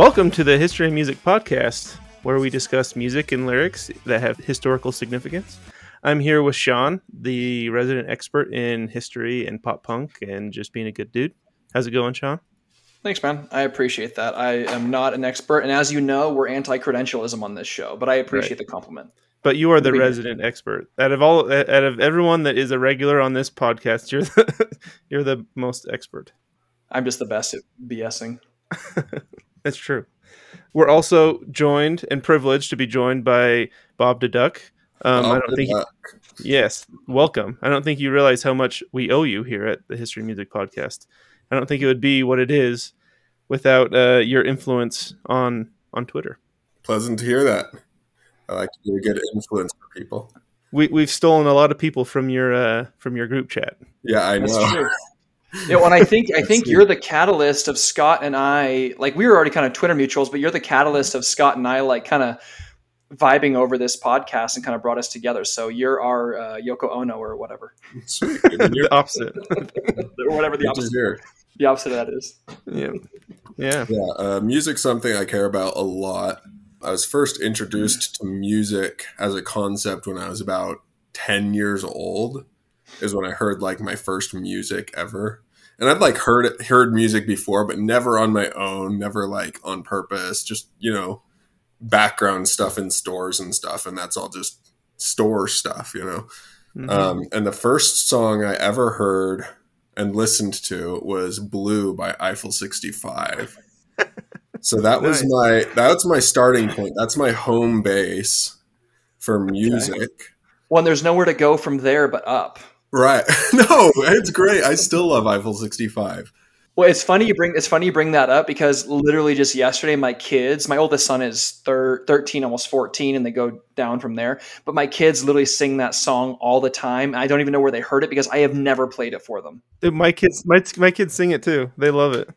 Welcome to the History of Music podcast, where we discuss music and lyrics that have historical significance. I'm here with Sean, the resident expert in history and pop punk and just being a good dude. How's it going, Sean? Thanks, man. I appreciate that. I am not an expert, and as you know, we're anti-credentialism on this show. But I appreciate the compliment. But you are the We- resident expert. Out of all, out of everyone that is a regular on this podcast, you're the, you're the most expert. I'm just the best at BSing. That's true. We're also joined and privileged to be joined by Bobdaduck. Um, I don't think. Yes, welcome. I don't think you realize how much we owe you here at the History Music podcast. I don't think it would be what it is without uh, your influence on on Twitter. pleasant to hear that. I like to be a good influence for people. We we've stolen a lot of people from your uh, from your group chat. Yeah, I That's know. true. Yeah, well, and I think I think That's you're the catalyst of Scott and I. Like we were already kind of Twitter mutuals, but you're the catalyst of Scott and I, like kind of vibing over this podcast and kind of brought us together. So you're our uh, Yoko Ono or whatever, Sweet. Good the opposite. or whatever the to opposite hear. the opposite of that is. yeah, yeah. Yeah, uh, music's something I care about a lot. I was first introduced to music as a concept when I was about 10 years old is when I heard like my first music ever. And I'd like heard it, heard music before, but never on my own, never like on purpose, just, you know, background stuff in stores and stuff. And that's all just store stuff, you know? Mhm. Um, and the first song I ever heard and listened to was "Blue" by Eiffel 65. So that was Nice. my that's my starting point. That's my home base for music. Well, and there's nowhere to go from there but up. Right? no, it's great. I still love Eiffel 65. Well, it's funny you bring it's funny you bring that up because literally just yesterday, my kids, my oldest son is thir- 13, almost 14, and they go down from there. But my kids literally sing that song all the time. I don't even know where they heard it because I have never played it for them. Dude, my kids, my my kids sing it too. They love it.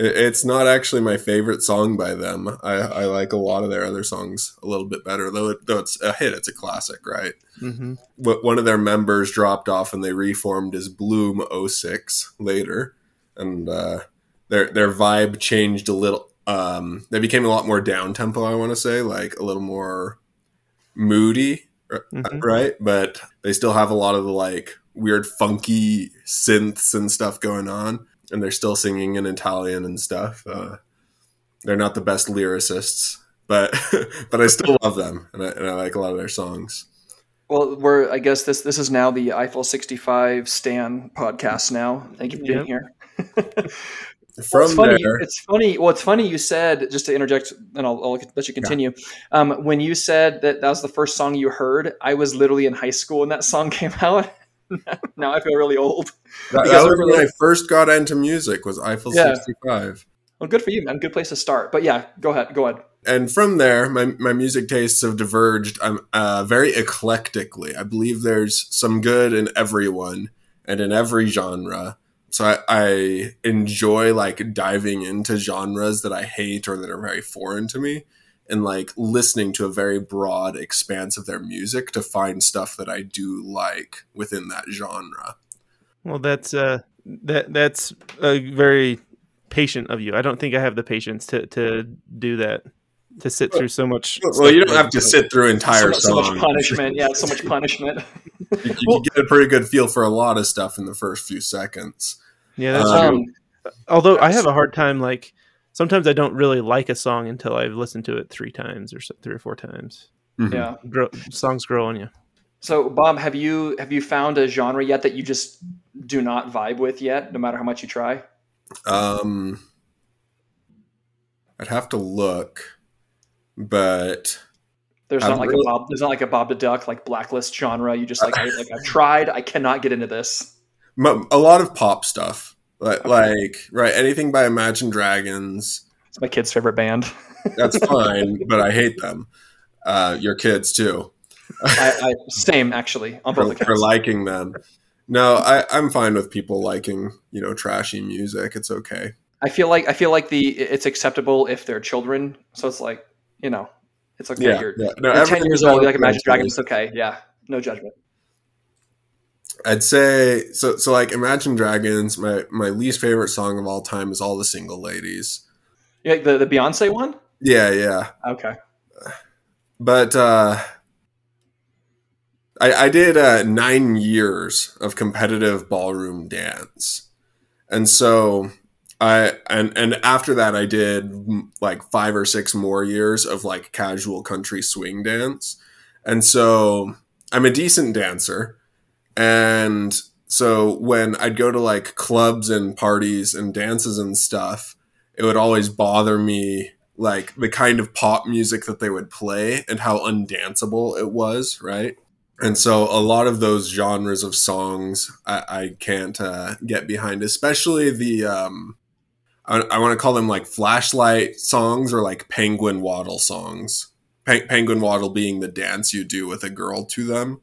It- It's not actually my favorite song by them. I, I like a lot of their other songs a little bit better, though. It, though it's a hit, it's a classic, right? hmm But one of their members dropped off and they reformed as Bloom 06 later. And uh, their their vibe changed a little. Um, they became a lot more down tempo, I want to say, like a little more moody, r- Mhm. right? But they still have a lot of the like weird funky synths and stuff going on. And they're still singing in Italian and stuff. Uh, they're not the best lyricists, but but I still love them and I, and I like a lot of their songs. Well, we're I guess this this is now the Eiffel 65 Stan podcast now. Thank you for being Yep. here. From it's funny. there, It's funny. Well, it's funny you said just to interject, and I'll, I'll let you continue. Um, when you said that that was the first song you heard, I was literally in high school when that song came out. now I feel really old. that, that was over when I first got into music. Was Eiffel Yeah. 65. Well, good for you, man. Good place to start. But yeah, go ahead. Go ahead. and from there, my, my music tastes have diverged. I'm uh, very eclectically. I believe there's some good in everyone and in every genre. So I, I enjoy like diving into genres that I hate or that are very foreign to me, and like listening to a very broad expanse of their music to find stuff that I do like within that genre. Well, that's uh, that that's uh, very patient of you. I don't think I have the patience to to do that. To sit through so much. Well, you don't have to sit through entire So, so much punishment. Yeah, so much punishment. You, you can get a pretty good feel for a lot of stuff in the first few seconds. Yeah, that's Um, true. Although I have a hard time, like sometimes I don't really like a song until I've listened to it three times or so, three or four times. Mhm. Yeah. Grow, songs grow on you. So, Bob, have you have you found a genre yet that you just do not vibe with yet, no matter how much you try? Um, I'd have to look, but There's I've not like really- a Bob. There's not like a Bob the Duck like blacklist genre. You just like I, like I've tried. I cannot get into this. a lot of pop stuff, like, like right, anything by Imagine Dragons. It's my kid's favorite band. That's fine, but I hate them. Uh, your kids too. I, I, same actually on both for, accounts. for liking them. No, I, I'm fine with people liking, you know, trashy music. It's okay. I feel like I feel like the it's acceptable if they're children. So it's like you know, it's okay. Yeah, you're, yeah. No, you're ten years old. You like Imagine. Dragons. It's okay. Yeah, no judgment. I'd say so. So like, Imagine Dragons. My my least favorite song of all time is "All the Single Ladies." Like the the Beyonce one? Yeah, yeah. Okay. But uh, I I did uh, nine years of competitive ballroom dance, and so I and and after that I did mm, like five or six more years of like casual country swing dance, and so I'm a decent dancer, and so when I'd go to like clubs and parties and dances and stuff, it would always bother me like the kind of pop music that they would play and how undanceable it was, right? And so a lot of those genres of songs I, I can't uh, get behind, especially the um, I, I want to call them like flashlight songs or like penguin waddle songs. Pe- penguin waddle being the dance you do with a girl to them.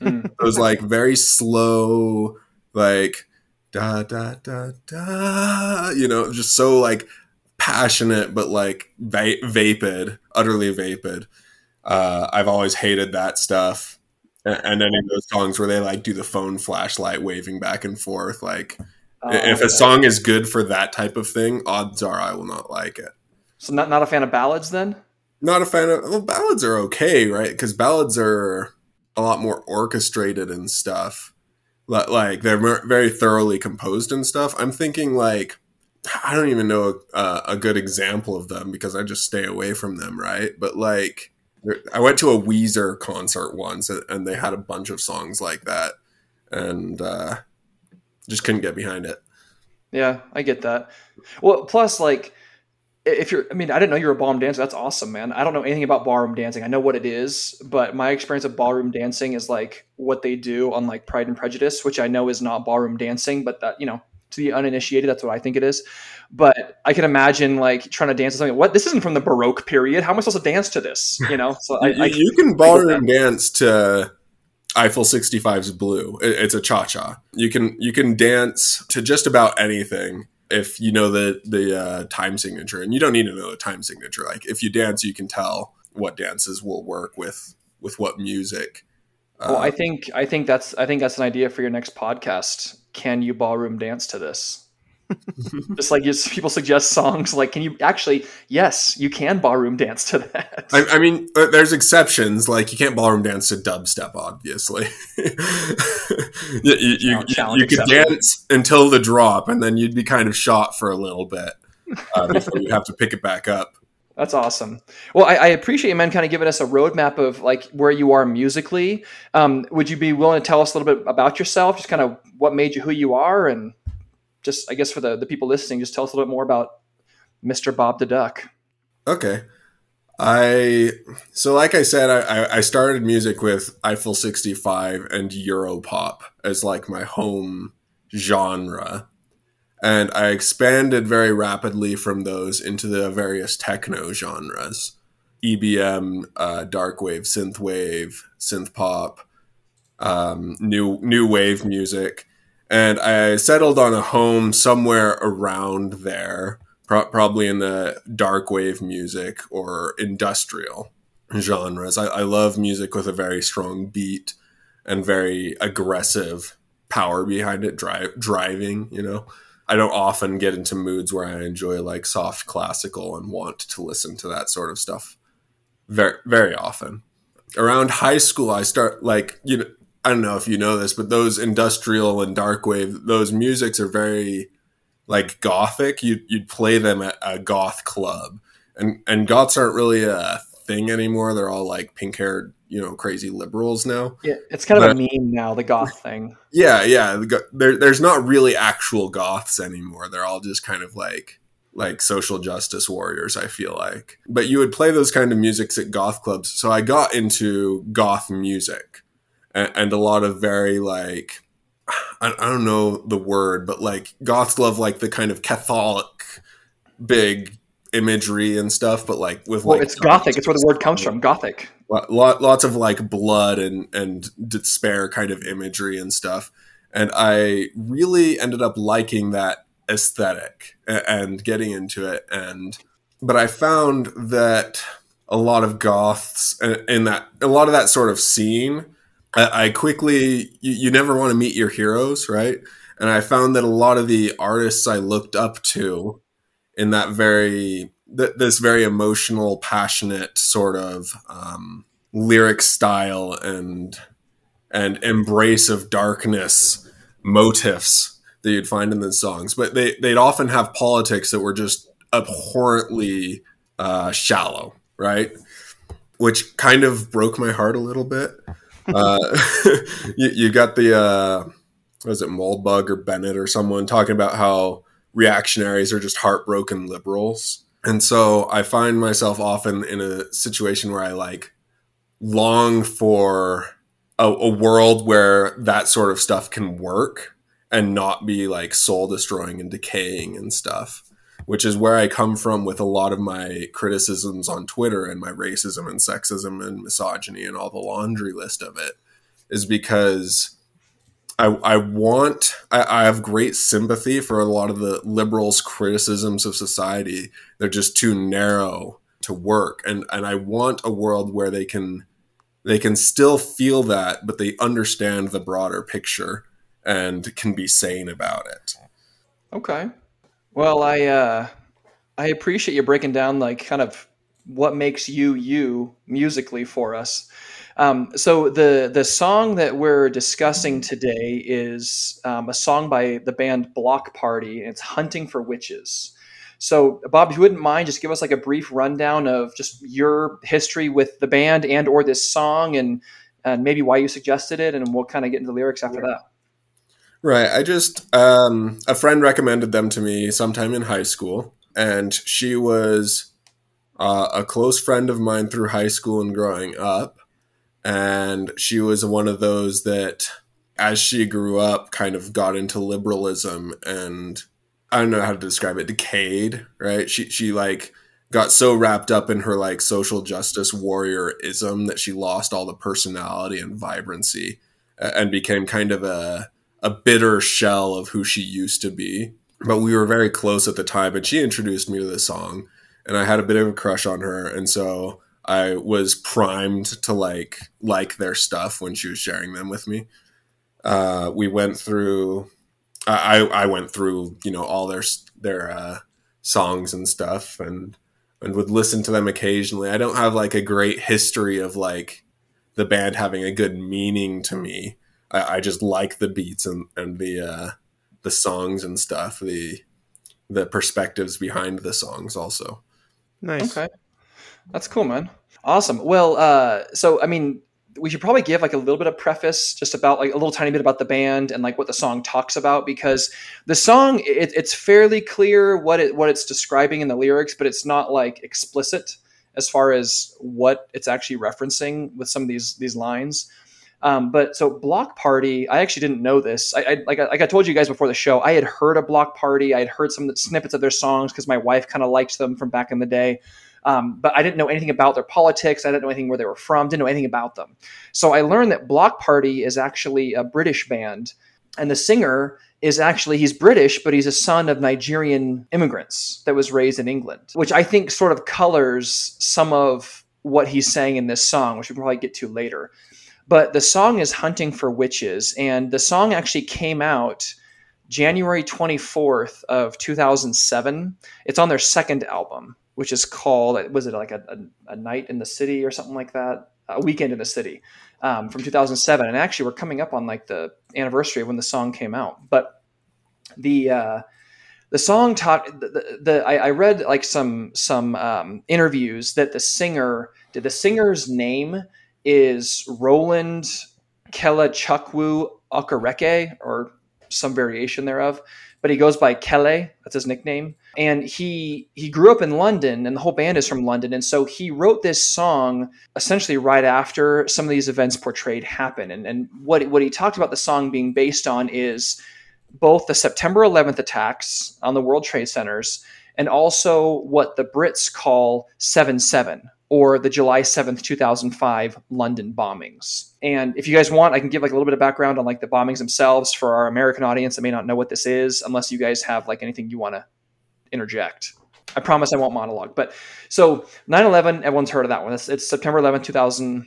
Mm. was like very slow, like da da da da, you know, just so like passionate, but like va- vapid, utterly vapid. Uh, I've always hated that stuff. And any of those songs where they like do the phone flashlight waving back and forth, like Uh, if a song is good for that type of thing, odds are I will not like it. so not not a fan of ballads then? Not a fan of well, ballads are okay, right? Because ballads are a lot more orchestrated and stuff. Like they're very thoroughly composed and stuff. I'm thinking like I don't even know a, a good example of them because I just stay away from them, right? But like I went to a Weezer concert once and- they had a bunch of songs like that, and uh, just couldn't get behind it. Yeah, I get that. Well, plus like if you're I mean, I didn't know you were a ballroom dancer. That's awesome, man. I don't know anything about ballroom dancing. I know what it is, but my experience of ballroom dancing is like what they do on like Pride and Prejudice, which I know is not ballroom dancing, but that, you know, to the uninitiated, that's what I think it is. But I can imagine like trying to dance to something. What this isn't from the Baroque period. How am I supposed to dance to this? You know, so I, you, I you can ballroom dance to Eiffel 65's Blue. It- It's a cha cha. You can you can dance to just about anything if you know the the uh, time signature, and you don't need to know the time signature. Like if you dance, you can tell what dances will work with with what music. well, Uh, I think I think that's I think that's an idea for your next podcast. Can you ballroom dance to this? Just like you, people suggest songs, like can you actually? Yes, you can ballroom dance to that. I, I mean, uh, there's exceptions. Like you can't ballroom dance to dubstep, obviously. you, you, you, you could dance until the drop, and then you'd be kind of shot for a little bit uh, before you have to pick it back up. That's awesome. Well, I, I appreciate you, man, kind of giving us a roadmap of like where you are musically. Um, would you be willing to tell us a little bit about yourself, just kind of what made you who you are, and just I guess for the the people listening, just tell us a little bit more about Mr. Bob the Duck. Okay. I so like I said, I, I- started music with Eiffel 65 and Europop as like my home genre. And I expanded very rapidly from those into the various techno genres. EBM, uh, dark wave, synth wave, synth pop, um, new new wave music. And I settled on a home somewhere around there pro- probably in the dark wave music or industrial genres. I, I love music with a very strong beat and very aggressive power behind it, drive, driving, you know. I don't often get into moods where I enjoy like soft classical and want to listen to that sort of stuff very very often. Around high school I start like you know I don't know if you know this, but those industrial and dark wave, those musics are very like gothic. You you'd play them at a goth club, and and goths aren't really a thing anymore. They're all like pink haired, you know, crazy liberals now. Yeah, it's kind of a meme now, the goth thing. Yeah, yeah. There, there's not really actual goths anymore. They're all just kind of like like social justice warriors. I feel like, but you would play those kind of musics at goth clubs. So I got into goth music and, and a lot of very like I, I don't know the word, but like goths love like the kind of Catholic big imagery and stuff, but like with well, like it's gothic. It's where the word comes from. Gothic. Lot, lots of like blood and and despair kind of imagery and stuff. And I really ended up liking that aesthetic and getting into it. And but I found that a lot of goths uh, in that a lot of that sort of scene I, quickly you, you never want to meet your heroes, right? And I found that a lot of the artists I looked up to in that very th- this very emotional, passionate sort of um, lyric style and and embrace of darkness motifs that you'd find in the songs, but they they'd often have politics that were just abhorrently uh, shallow, right? Which kind of broke my heart a little bit uh, you, you, got the uh, was it Moldbug or Bennett or someone talking about how reactionaries are just heartbroken liberals, and so I find myself often in a situation where I like long for a, a world where that sort of stuff can work and not be like soul destroying and decaying and stuff which is where I come from with a lot of my criticisms on Twitter and my racism and sexism and misogyny and all the laundry list of it, is because I, I want, I, I have great sympathy for a lot of the liberals' criticisms of society. They're just too narrow to work. And, and I want a world where they can, they can still feel that, but they understand the broader picture and can be sane about it. Okay. Well, I uh, I appreciate you breaking down like kind of what makes you you musically for us. Um, so the the song that we're discussing today is um, a song by the band Bloc Party, and it's "Hunting for Witches." So, Bob, if you wouldn't mind, just give us like a brief rundown of just your history with the band and or this song, and and maybe why you suggested it, and we'll kind of get into the lyrics after that. Right. I just um, a friend recommended them to me sometime in high school, and she was uh, a close friend of mine through high school and growing up, and she was one of those that, as she grew up, kind of got into liberalism and I don't know how to describe it, decayed. Right. She she like got so wrapped up in her like social justice warriorism that she lost all the personality and vibrancy and became kind of a a bitter shell of who she used to be. But we were very close at the time, and she introduced me to this song, and I had a bit of a crush on her, and so I was primed to like like their stuff when she was sharing them with me. Uh, we went through, I I went through you know all their their uh, songs and stuff, and and would listen to them occasionally. I don't have like a great history of like the band having a good meaning to me I, I just like the beats and and the uh, the songs and stuff. The the perspectives behind the songs also. Nice. Okay. That's cool, man. Awesome. Well, uh, so I mean, we should probably give like a little bit of preface just about like a little tiny bit about the band and like what the song talks about because the song it, it's fairly clear what it what it's describing in the lyrics but it's not like explicit as far as what it's actually referencing with some of these these lines um, but so Bloc Party, I actually didn't know this. I, I like, I, like I told you guys before the show, I had heard a Bloc Party. I had heard some snippets of their songs because my wife kind of liked them from back in the day. Um, but I didn't know anything about their politics. I didn't know anything where they were from. Didn't know anything about them. So I learned that Bloc Party is actually a British band, and the singer is actually he's British, but he's a son of Nigerian immigrants that was raised in England, which I think sort of colors some of what he's saying in this song, which we'll probably get to later. But the song is Hunting for Witches, and the song actually came out January 24th of 2007. It's on their second album, which is called, was it like a, a, a night in the city or something like that? A weekend in the city um, from 2007. And actually, we're coming up on like the anniversary of when the song came out. But the, uh, the song taught the, the, the I, I, read like some some um, interviews that the singer did The singer's name is Roland Kelechukwu Okereke, or some variation thereof, but he goes by Kele. That's his nickname. And he he grew up in London, and the whole band is from London. And so he wrote this song essentially right after some of these events portrayed happen. And and what what he talked about the song being based on is both the September 11th attacks on the World Trade Centers and also what the Brits call 7 7 or the July 7th, 2005 London bombings. And if you guys want, I can give like a little bit of background on like the bombings themselves for our American audience that may not know what this is, unless you guys have like anything you want to interject. I promise I won't monologue. But so 9 11, everyone's heard of that one. It's, it's September 11th, 2000,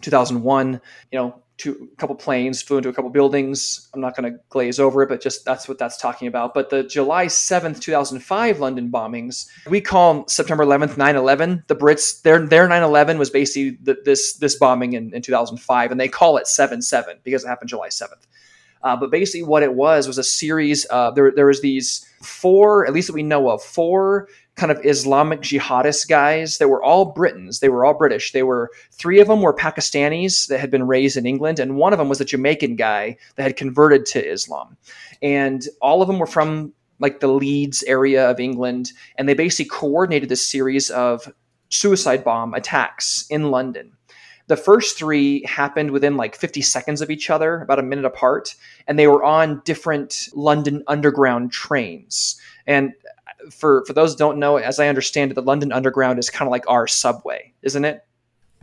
2001. You know, two, a couple planes flew into a couple buildings. I'm not going to glaze over it, but just that's what that's talking about. But the July 7th, 2005 London bombings, we call September 11th 9/11. The Brits their their 9/11 was basically the, this this bombing in, in 2005, and they call it 7/7 because it happened July 7th. Uh, but basically, what it was was a series. Uh, there there was these four, at least that we know of, four kind of Islamic jihadist guys that were all Britons. They were all British. They were three of them were Pakistanis that had been raised in England, and one of them was a Jamaican guy that had converted to Islam. And all of them were from like the Leeds area of England, and they basically coordinated this series of suicide bomb attacks in London. The first three happened within like 50 seconds of each other, about a minute apart, and they were on different London Underground trains. And for for those don't know, as I understand it, the London Underground is kind of like our subway, isn't it?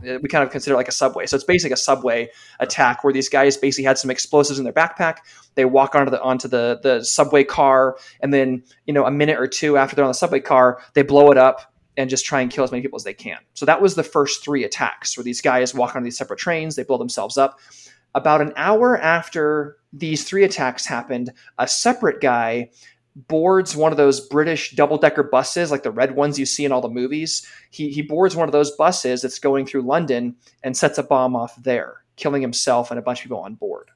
Uh, we kind of consider it like a subway. So it's basically a subway attack where these guys basically had some explosives in their backpack. They walk onto the onto the the subway car, and then you know a minute or two after they're on the subway car, they blow it up and just try and kill as many people as they can. So that was the first three attacks where these guys walk onto these separate trains, they blow themselves up. About an hour after these three attacks happened, a separate guy boards one of those British double decker buses, like the red ones you see in all the movies. He, he boards one of those buses that's going through London and sets a bomb off there, killing himself and a bunch of people on board.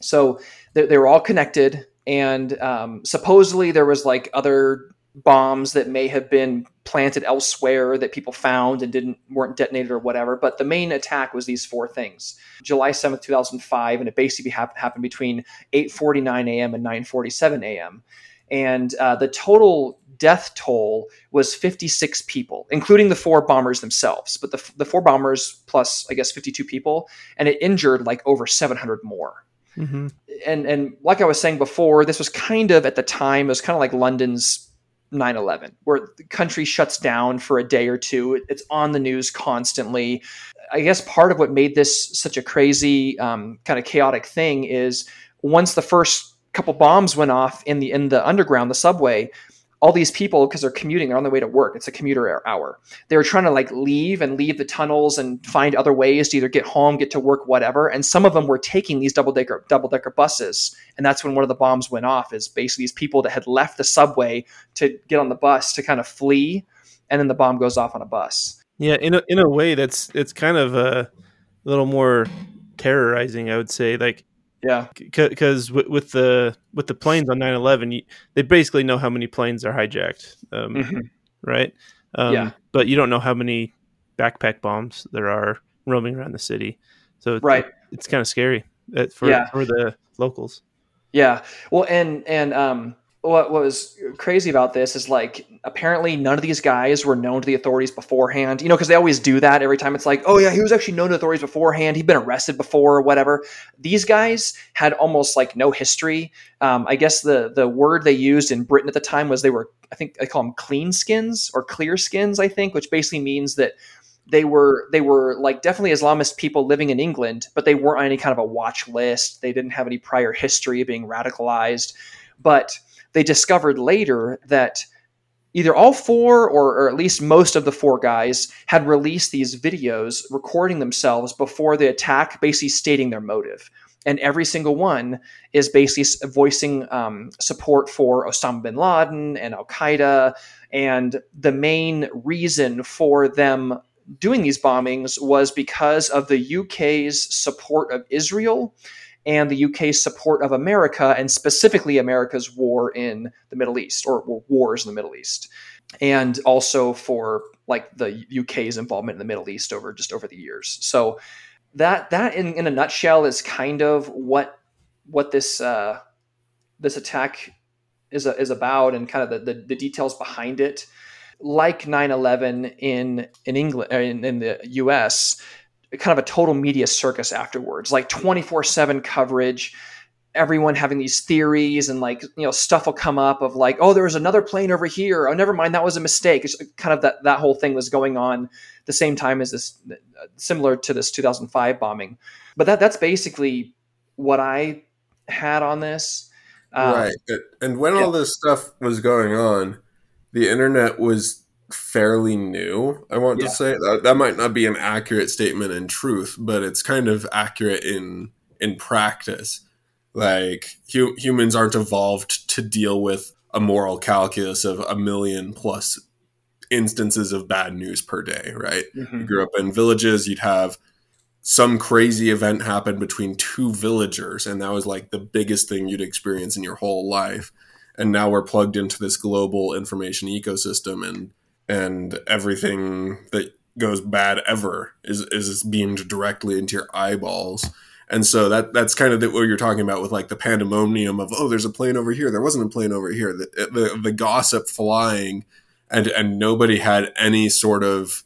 So they, they were all connected. And um, supposedly there was like other bombs that may have been planted elsewhere that people found and didn't weren't detonated or whatever but the main attack was these four things july 7th 2005 and it basically happened between 8.49 a.m and 9.47 a.m and uh, the total death toll was 56 people, including the four bombers themselves. But the, the four bombers plus, I guess, 52 people, and it injured like over 700 more. Mm-hmm. And and like I was saying before, this was kind of at the time it was kind of like London's 9/11, where the country shuts down for a day or two. It's on the news constantly. I guess part of what made this such a crazy, um, kind of chaotic thing is once the first couple bombs went off in the in the underground, the subway. All these people, because they're commuting, they're on their way to work. It's a commuter hour. They were trying to like leave and leave the tunnels and find other ways to either get home, get to work, whatever. And some of them were taking these double decker double decker buses. And that's when one of the bombs went off. Is basically these people that had left the subway to get on the bus to kind of flee, and then the bomb goes off on a bus. Yeah, in a in a way, that's it's kind of a little more terrorizing, I would say. Like yeah, because with, with, the with the planes on 9/11, they basically know how many planes are hijacked, um, mm-hmm. right? Um, yeah, but you don't know how many backpack bombs there are roaming around the city. So it's, right, it's kind of scary uh, for yeah. for the locals. Yeah, well, and and um, what was crazy about this is like apparently none of these guys were known to the authorities beforehand you know because they always do that every time it's like oh yeah he was actually known to authorities beforehand he'd been arrested before or whatever these guys had almost like no history um, i guess the the word they used in britain at the time was they were i think they call them clean skins or clear skins i think which basically means that they were they were like definitely Islamist people living in England, but they weren't on any kind of a watch list. They didn't have any prior history of being radicalized. But they discovered later that either all four or, or, at least most of the four guys had released these videos recording themselves before the attack, basically stating their motive. And every single one is basically voicing um, support for Osama bin Laden and Al Qaeda. And the main reason for them doing these bombings was because of the UK's support of Israel and the UK's support of America and specifically America's war in the Middle East or, wars in the Middle East. and also for like the UK's involvement in the Middle East over just over the years. So that that in, in a nutshell is kind of what what this uh, this attack is a, is about and kind of the, the, the details behind it. Like 9/11 in in England in, in the U.S., kind of a total media circus afterwards, like 24 seven coverage everyone having these theories and like you know stuff will come up of like oh there was another plane over here. Oh never mind that was a mistake. It's kind of that that whole thing was going on the same time as this similar to this 2005 bombing. But that that's basically what i had on this. Um, right and when all this stuff was going on the internet was fairly new i want yeah. to say that, that might not be an accurate statement in truth but it's kind of accurate in in practice like hu- humans aren't evolved to deal with a moral calculus of a million plus instances of bad news per day, right? Mm-hmm. You grew up in villages, you'd have some crazy event happen between two villagers, and that was like the biggest thing you'd experience in your whole life. And now we're plugged into this global information ecosystem, and and everything that goes bad ever is is beamed directly into your eyeballs. And so that that's kind of the, what you're talking about with like the pandemonium of oh, there's a plane over here, there wasn't a plane over here. The the, the gossip flying, and and nobody had any sort of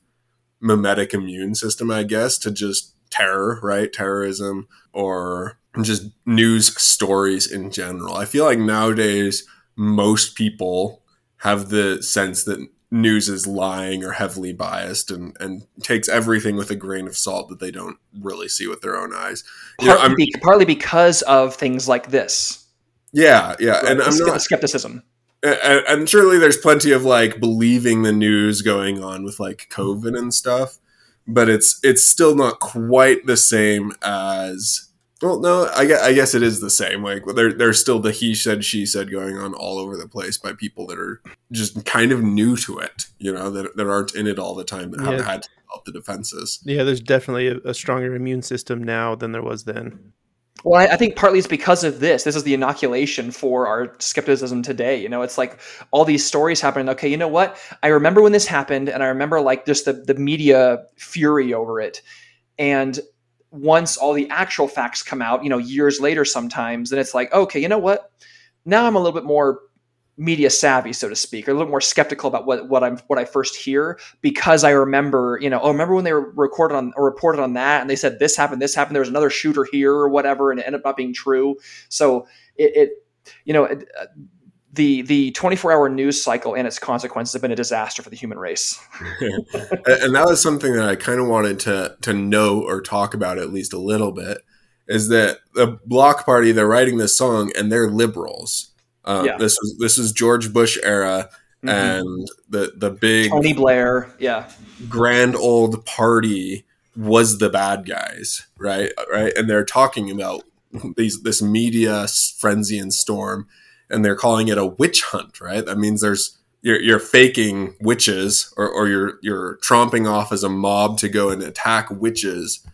mimetic immune system, I guess, to just terror, right? Terrorism or just news stories in general. I feel like nowadays most people have the sense that news is lying or heavily biased and, and takes everything with a grain of salt that they don't really see with their own eyes. Partly, know, be, partly because of things like this. Yeah, yeah, right. and I'm not skepticism. And, and surely there's plenty of like believing the news going on with like COVID and stuff, but it's it's still not quite the same as well, no, I guess, I guess it is the same. Like there, there's still the he said, she said going on all over the place by people that are just kind of new to it, you know, that, that aren't in it all the time, that yeah. haven't had to develop the defenses. Yeah, there's definitely a, a, stronger immune system now than there was then. Well, I, I think partly it's because of this. This is the inoculation for our skepticism today. You know, it's like all these stories happening. Okay, you know what? I remember when this happened, and I remember like just the the media fury over it. And once all the actual facts come out, you know, years later sometimes, then it's like, okay, you know what? Now I'm a little bit more media savvy, so to speak, or a little more skeptical about what, what I'm what I first hear because I remember, you know, oh, remember when they were recorded on or reported on that and they said this happened, this happened, there was another shooter here or whatever, and it ended up not being true. So it, it you know, it, the the 24 hour news cycle and its consequences have been a disaster for the human race. and that was something that I kind of wanted to to know or talk about at least a little bit is that the Bloc Party they're writing this song and they're liberals. Um, yeah. This was this is George Bush era mm-hmm. and the the big Tony Blair, yeah, grand old party was the bad guys, right? Right, and they're talking about these this media frenzy and storm and they're calling it a witch hunt, right? That means there's you're, you're faking witches or, or you're you're tromping off as a mob to go and attack witches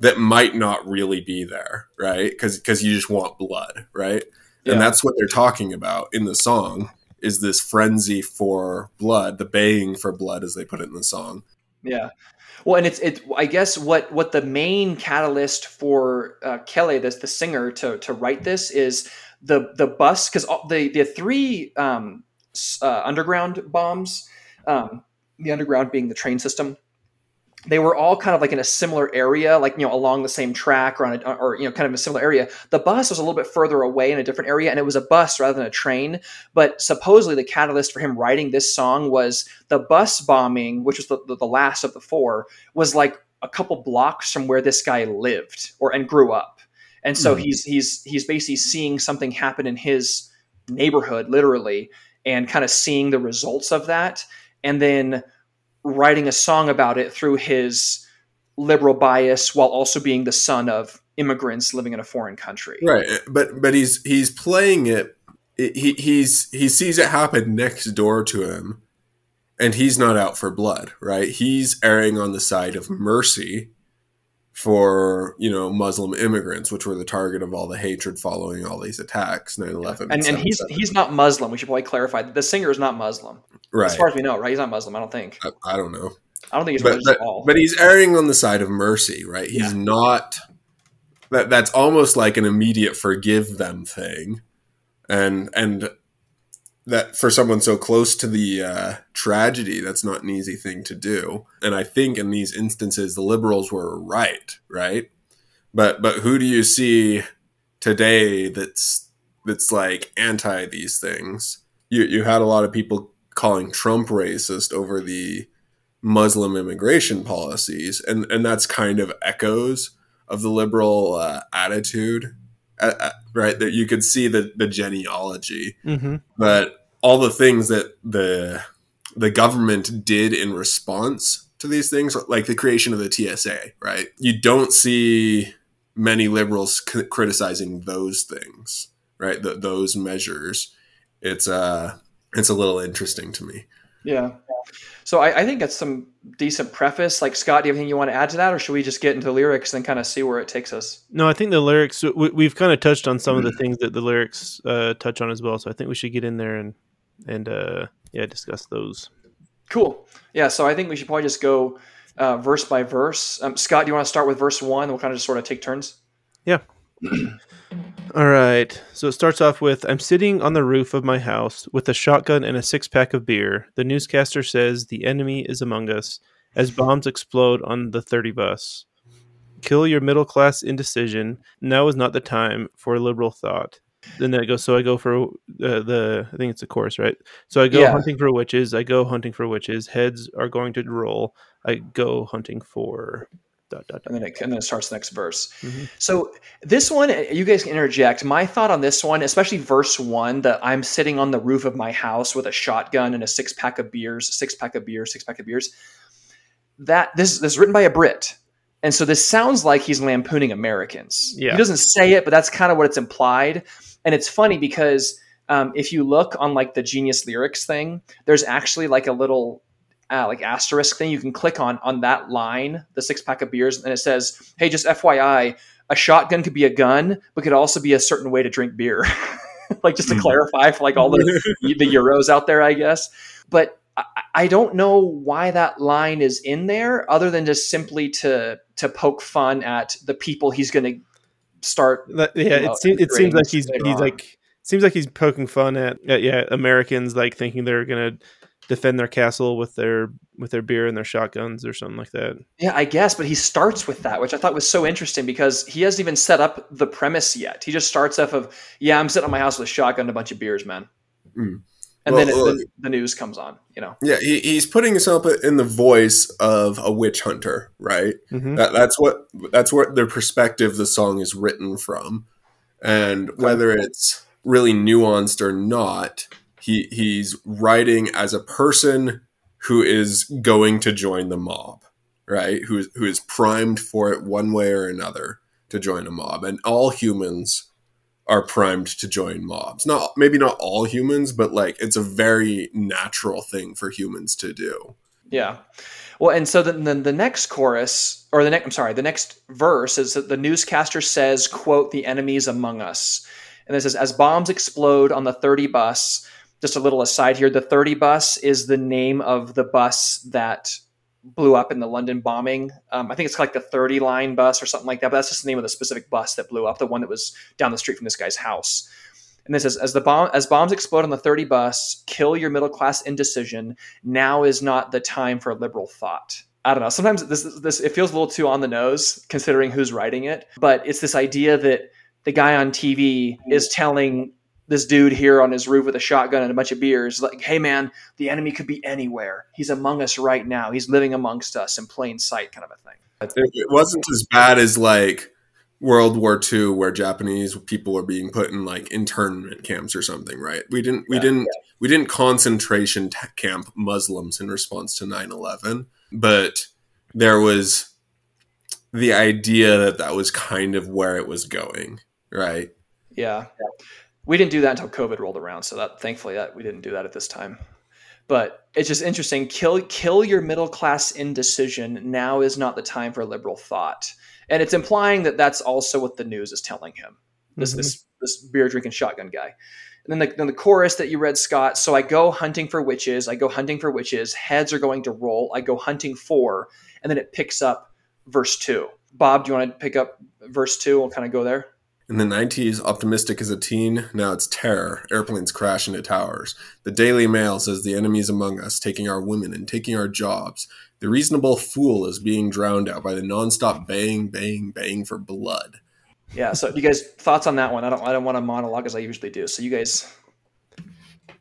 that might not really be there, right? Because because you just want blood, right? Yeah. And that's what they're talking about in the song is this frenzy for blood, the baying for blood, as they put it in the song. Yeah. Well, and it's it. I guess what what the main catalyst for uh, Kele, this the singer, to to write this is the the bus because the the three um, uh, underground bombs, um, the underground being the train system, they were all kind of like in a similar area, like you know along the same track or on a, or you know kind of a similar area. The bus was a little bit further away in a different area, and it was a bus rather than a train. But supposedly the catalyst for him writing this song was the bus bombing, which was the, the, the last of the four, was like a couple blocks from where this guy lived or and grew up and so mm-hmm. he's he's he's basically seeing something happen in his neighborhood literally and kind of seeing the results of that and then writing a song about it through his liberal bias while also being the son of immigrants living in a foreign country right but but he's he's playing it he he's he sees it happen next door to him and he's not out for blood right he's erring on the side of mercy for you know Muslim immigrants, which were the target of all the hatred following all these attacks, 9-11. And, and he's he's not Muslim. We should probably clarify. that The singer is not Muslim, right. as far as we know. Right? He's not Muslim. I don't think. I, I don't know. I don't think he's but, religious but, at all. but he's erring on the side of mercy, right? He's Yeah. not that that's almost like an immediate forgive them thing. And and that for someone so close to the uh, tragedy, that's not an easy thing to do. And I think in these instances the liberals were right, right? But but who do you see today that's that's like anti these things? You you had a lot of people calling Trump racist over the Muslim immigration policies, and and that's kind of echoes of the liberal uh, attitude, uh, uh, right? That you could see the the genealogy, Mm-hmm. but all the things that the the government did in response to these things, like the creation of the TSA, right? You don't see many liberals c- criticizing those things, right? Th- those measures. It's uh, it's a little interesting to me. Yeah. So I, I think that's some decent preface. Like Scott, do you have anything you want to add to that, or should we just get into the lyrics and kind of see where it takes us? No, I think the lyrics. We, we've kind of touched on some of the things that the lyrics uh, touch on as well. So I think we should get in there and and uh, yeah, discuss those. Cool. Yeah. So I think we should probably just go uh, verse by verse. Um, Scott, do you want to start with verse one? We'll kind of just sort of take turns. Yeah. All right. So it starts off with I'm sitting on the roof of my house with a shotgun and a six pack of beer. The newscaster says the enemy is among us as bombs explode on the 30 bus. Kill your middle class indecision. Now is not the time for liberal thought. Then it goes. So I go for uh, the. I think it's a chorus, right? So I go Yeah. hunting for witches. I go hunting for witches. Heads are going to roll. I go hunting for. Dot, dot, dot. and then it, and then it starts the next verse. Mhm. So this one, you guys can interject. My thought on this one, especially verse one, that I'm sitting on the roof of my house with a shotgun and a six pack of beers, six pack of beers, six pack of beers. That this, this is written by a Brit, and so this sounds like he's lampooning Americans. Yeah. He doesn't say it, but that's kind of what it's implied. And it's funny because um, if you look on like the Genius Lyrics thing, there's actually like a little uh, like asterisk thing you can click on on that line, the six pack of beers, and it says, "Hey, just FYI, a shotgun could be a gun, but could also be a certain way to drink beer." like just to Mhm. clarify for like all the the euros out there, I guess. But I, I don't know why that line is in there, other than just simply to to poke fun at the people he's going to start. That, yeah, know, it seems it seems like he's he's on. like seems like he's poking fun at, at yeah Americans like thinking they're gonna defend their castle with their with their beer and their shotguns or something like that. Yeah, I guess, but he starts with that, which I thought was so interesting because he hasn't even set up the premise yet. He just starts off of, "Yeah, I'm sitting on my house with a shotgun and a bunch of beers, man," Mm. And Well, then it, well, the, the news comes on. You know, Yeah, he, he's putting himself in the voice of a witch hunter, right? Mhm. That, that's what that's what the perspective the song is written from, and whether it's really nuanced or not, he he's writing as a person who is going to join the mob, right? Who is who is primed for it one way or another to join a mob, and all humans are primed to join mobs. Not maybe not all humans, but like it's a very natural thing for humans to do. yeah. Well, and so then the, the next chorus, or the next, I'm sorry, the next verse is that the newscaster says, "quote The enemies among us," and it says, "As bombs explode on the 30 bus." Just a little aside here: the 30 bus is the name of the bus that blew up in the London bombing. Um, I think it's like the 30 line bus or something like that, but that's just the name of the specific bus that blew up, the one that was down the street from this guy's house. And this is as the bomb as bombs explode on the 30 bus, kill your middle class indecision. Now is not the time for liberal thought. I don't know. Sometimes this this it feels a little too on the nose considering who's writing it, but it's this idea that the guy on TV is telling this dude here on his roof with a shotgun and a bunch of beers like, "Hey man, the enemy could be anywhere. He's among us right now. He's living amongst us in plain sight," kind of a thing. It, it wasn't as bad as like World War II, where Japanese people were being put in like internment camps or something, right? We didn't, we Yeah. didn't, we didn't concentration camp Muslims in response to 9-11, but there was the idea that that was kind of where it was going, right? Yeah. We didn't do that until COVID rolled around, so that thankfully that we didn't do that at this time. But it's just interesting. Kill kill your middle class indecision. Now is not the time for liberal thought. and it's implying that that's also what the news is telling him. This Mhm. this this beer drinking shotgun guy. And then the, then the chorus that you read, Scott. So I go hunting for witches. I go hunting for witches. Heads are going to roll. I go hunting for, and then it picks up verse two. Bob, do you want to pick up verse two? We'll kind of go there. In the 90s, optimistic as a teen, now it's terror. Airplanes crash into towers. The Daily Mail says the enemy is among us, taking our women and taking our jobs. The reasonable fool is being drowned out by the nonstop bang, bang, bang for blood. Yeah. So you guys thoughts on that one? I don't I don't want to monologue as I usually do. So you guys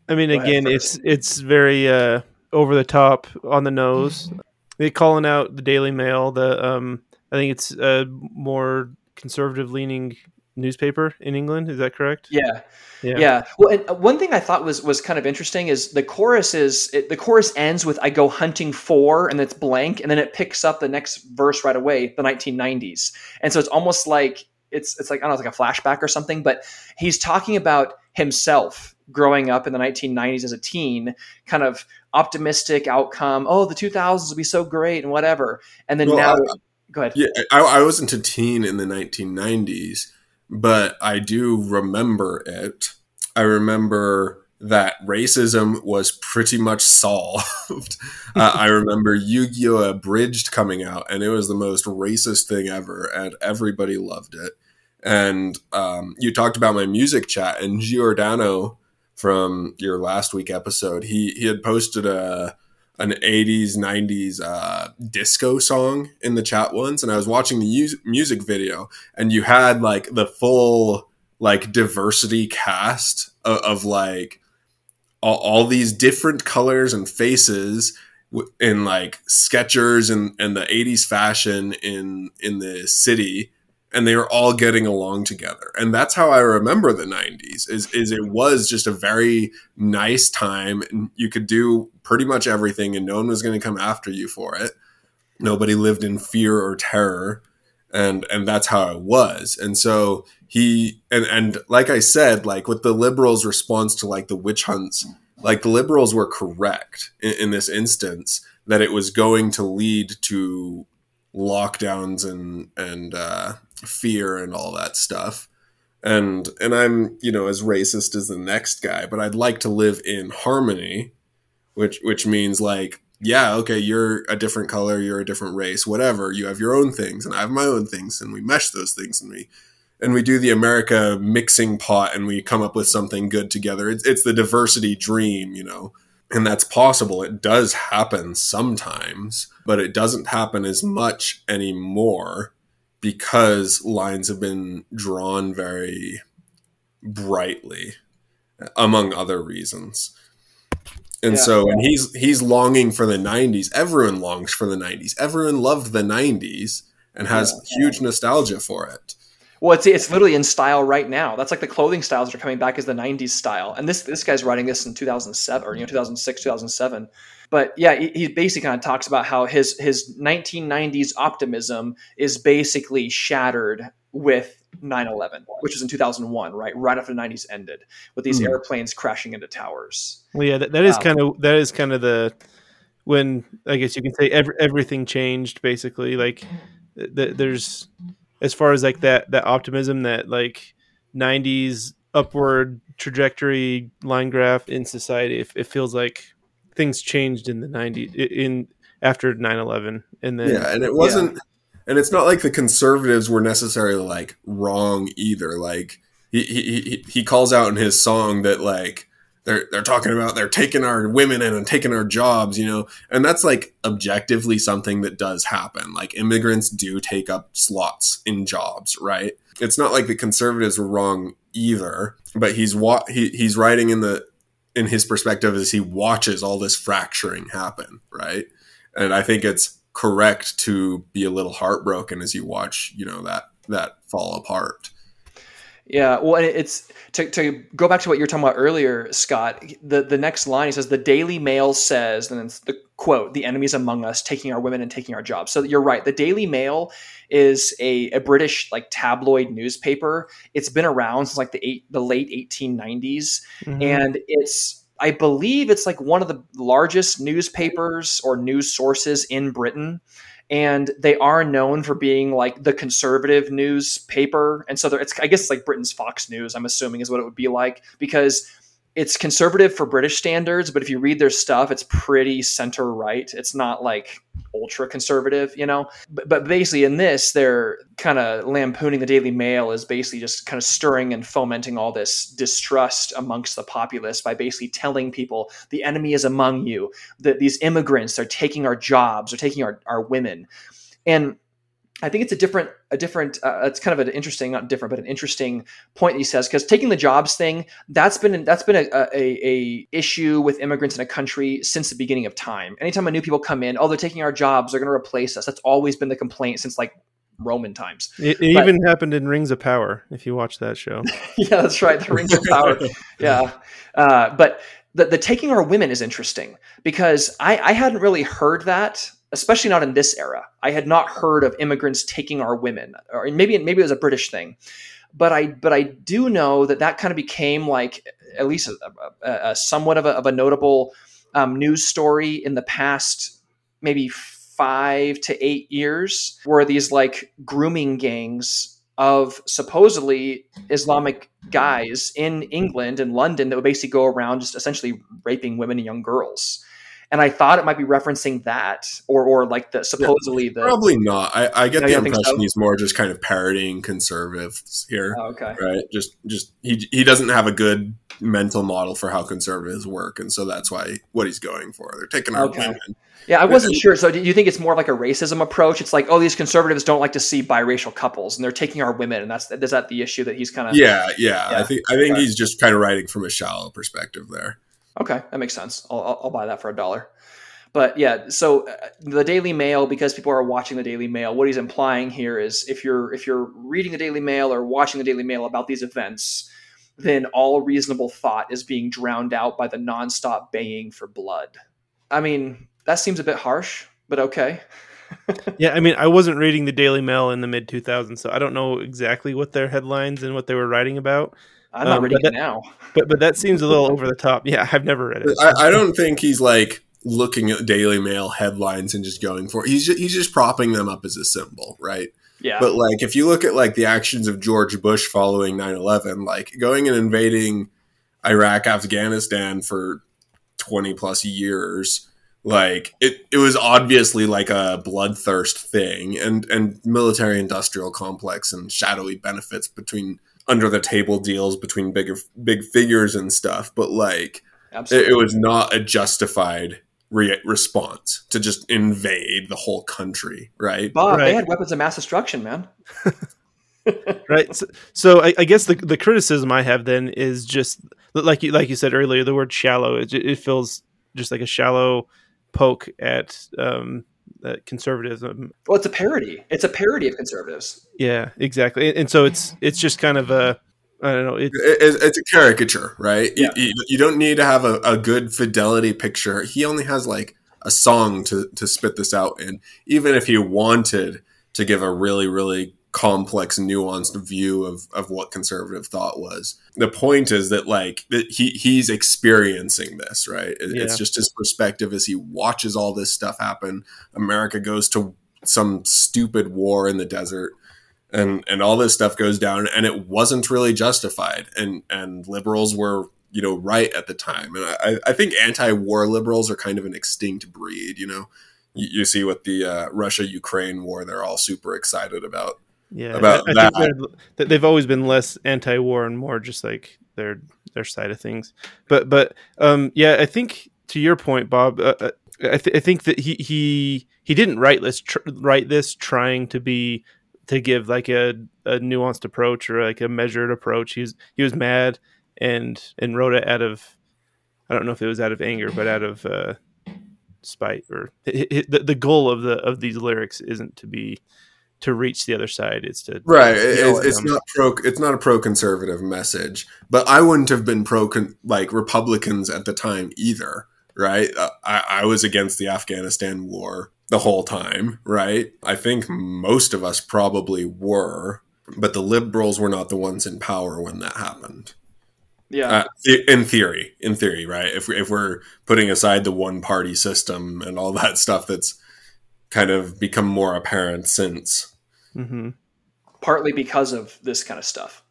I mean, again, it's it's very uh, over the top on the nose. They calling out the Daily Mail. The um, I think it's a more conservative leaning newspaper in England. Is that correct? Yeah. Yeah. Yeah. Well, and uh, one thing I thought was was kind of interesting is the chorus is it, the chorus ends with "I go hunting for" and it's blank, and then it picks up the next verse right away, the 1990s, and so it's almost like it's it's like I don't know, it's like a flashback or something. But he's talking about himself growing up in the 1990s as a teen, kind of optimistic outcome. Oh, the 2000s will be so great and whatever, and then Well, now. I- go ahead. Yeah, I, I wasn't a teen in the 1990s, but I do remember it. I remember that racism was pretty much solved. uh, I remember Yu Gi Oh! Abridged coming out, and it was the most racist thing ever, and everybody loved it. And um, you talked about my music chat, and Giordano from your last week episode, he he had posted a an 80s 90s uh, disco song in the chat once and i was watching the us- music video and you had like the full like diversity cast of, of like all, all these different colors and faces in like Skechers and, and the 80s fashion in in the city and they were all getting along together. And that's how i remember the 90s is is it was just a very nice time and you could do pretty much everything and no one was going to come after you for it. Nobody lived in fear or terror and and that's how it was. And so he and and like i said like with the liberals response to like the witch hunts like the liberals were correct in, in this instance that it was going to lead to lockdowns and and uh fear and all that stuff. And and i'm you know as racist as the next guy but i'd like to live in harmony which which means like yeah okay you're a different color you're a different race whatever you have your own things and i have my own things and we mesh those things and we and we do the america mixing pot and we come up with something good together. It's, it's the diversity dream you know and that's possible. It does happen sometimes but it doesn't happen as much anymore because lines have been drawn very brightly among other reasons. And Yeah. so and he's he's longing for the 90s everyone longs for the 90s everyone loved the 90s and has huge nostalgia for it Well, it's it's literally in style right now. That's like the clothing styles that are coming back as the '90s style. And this this guy's writing this in 2007 or you know 2006, 2007. But yeah, he, he basically kind of talks about how his his 1990s optimism is basically shattered with 9/11, which was in 2001, right? Right after the 90s ended, with these Hmm. airplanes crashing into towers. Well, yeah, that, that is Wow. kind of that is kind of the when I guess you can say every, everything changed basically. Like th- there's as far as like that that optimism that like '90s upward trajectory line graph in society. It, it feels like things changed in the '90s in after 9/11, and then yeah and it wasn't and it's not like the conservatives were necessarily like wrong either like he he, he, he calls out in his song that like they're they're talking about they're taking our women and taking our jobs you know? And that's like objectively something that does happen. Like immigrants do take up slots in jobs right? It's not like the conservatives were wrong either but he's wa- he, he's writing in the in his perspective as he watches all this fracturing happen right? And I think it's correct to be a little heartbroken as you watch, you know, that that fall apart. Yeah, well, it's to, to go back to what you were talking about earlier, Scott. The the next line he says, "The Daily Mail says," and it's the quote, "The enemies among us, taking our women and taking our jobs." So you're right. The Daily Mail is a, a British like tabloid newspaper. It's been around since like the eight, the late 1890s, Mhm. and it's I believe it's like one of the largest newspapers or news sources in Britain. And they are known for being like the conservative newspaper. And so it's I guess it's like Britain's Fox News. I'm assuming is what it would be like because it's conservative for British standards, but if you read their stuff, it's pretty center right. It's not like ultra conservative, you know. But, but basically, in this, they're kind of lampooning the Daily Mail as basically just kind of stirring and fomenting all this distrust amongst the populace by basically telling people the enemy is among you, that these immigrants are taking our jobs, are taking our, our women. And I think it's a different, a different. Uh, it's kind of an interesting, not different, but an interesting point that he says because taking the jobs thing that's been that's been a, a, a, issue with immigrants in a country since the beginning of time. Anytime a new people come in, oh, they're taking our jobs, they're going to replace us. That's always been the complaint since like Roman times. It, it but, even happened in Rings of Power. If you watch that show, yeah, that's right, the Rings of Power. yeah, uh, but the, the taking our women is interesting because I, I hadn't really heard that especially not in this era. I had not heard of immigrants taking our women, or maybe maybe it was a British thing, but I but I do know that that kind of became like at least a, a, a somewhat of a, of a notable um, news story in the past maybe five to eight years, where these like grooming gangs of supposedly Islamic guys in England and London that would basically go around just essentially raping women and young girls and I thought it might be referencing that, or or like the supposedly yeah, the probably not. I, I get no, the impression so? he's more just kind of parodying conservatives here. Oh, okay, right? Just just he he doesn't have a good mental model for how conservatives work, and so that's why what he's going for. They're taking our okay. women. Yeah, I wasn't sure. So, do you think it's more like a racism approach? It's like, oh, these conservatives don't like to see biracial couples, and they're taking our women, and that's is that the issue that he's kind of? Yeah, yeah, yeah. I think I think he's just kind of writing from a shallow perspective there. Okay, that makes sense. I'll, I'll, buy that for a dollar. But yeah, so uh, the Daily Mail, because people are watching the Daily Mail, what he's implying here is if you're if you're reading the Daily Mail or watching the Daily Mail about these events, then all reasonable thought is being drowned out by the nonstop baying for blood. I mean, that seems a bit harsh, but okay. yeah, I mean, I wasn't reading the Daily Mail in the mid 2000s, so I don't know exactly what their headlines and what they were writing about. I'm not um, reading that, it now. But but that seems a little over the top. Yeah, I've never read it. I, I don't think he's like looking at Daily Mail headlines and just going for it. He's just, he's just propping them up as a symbol, right? Yeah. But like if you look at like the actions of George Bush following 9/11, like going and invading Iraq, Afghanistan for 20 plus years, like it it was obviously like a bloodthirst thing and and military industrial complex and shadowy benefits between under the table deals between bigger big figures and stuff, but like it, it was not a justified re- response to just invade the whole country, right? Bob, right. they had weapons of mass destruction, man. right. So, so I, I, guess the the criticism I have then is just like you like you said earlier, the word shallow. It, it feels just like a shallow poke at um, Uh, conservatism. Well, it's a parody. It's a parody of conservatives. Yeah, exactly. And so it's it's just kind of a I don't know. It's, it's a caricature, right? Yeah. You, you, don't need to have a, a, good fidelity picture. He only has like a song to, to spit this out in. Even if he wanted to give a really, really complex, nuanced view of, of what conservative thought was, the point is that like that he he's experiencing this, right? It, yeah. It's just his perspective as he watches all this stuff happen. America goes to some stupid war in the desert and and all this stuff goes down and it wasn't really justified and and liberals were you know right at the time and i i think anti-war liberals are kind of an extinct breed you know you, you see with the uh, russia ukraine war they're all super excited about yeah about I, I that they've always been less anti-war and more just like their their side of things but but um yeah i think to your point bob uh, uh I, th- I think that he he he didn't write this tr- write this trying to be to give like a, a nuanced approach or like a measured approach. He was he was mad and and wrote it out of I don't know if it was out of anger, but out of uh, spite or the, the goal of the of these lyrics isn't to be to reach the other side. It's to right. It's, it's not pro. It's not a pro conservative message. But I wouldn't have been pro like Republicans at the time either. Right. Uh, I, I was against the Afghanistan war the whole time, right? I think most of us probably were, but the liberals were not the ones in power when that happened. Yeah. Uh, in theory, in theory, right? If, we, if we're putting aside the one party system and all that stuff that's kind of become more apparent since. Mm-hmm. Partly because of this kind of stuff.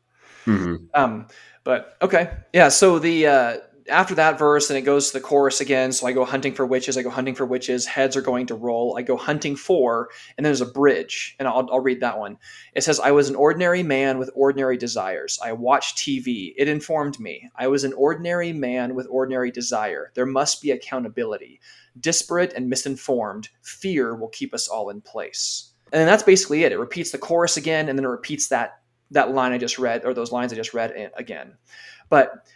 Mm-hmm. Um, but okay, yeah. So the uh, after that verse, and it goes to the chorus again. So I go hunting for witches. I go hunting for witches. Heads are going to roll. I go hunting for, and then there's a bridge, and I'll, I'll read that one. It says, "I was an ordinary man with ordinary desires. I watched TV. It informed me. I was an ordinary man with ordinary desire. There must be accountability. Disparate and misinformed, fear will keep us all in place." And that's basically it. It repeats the chorus again, and then it repeats that that line I just read, or those lines I just read eh, again. But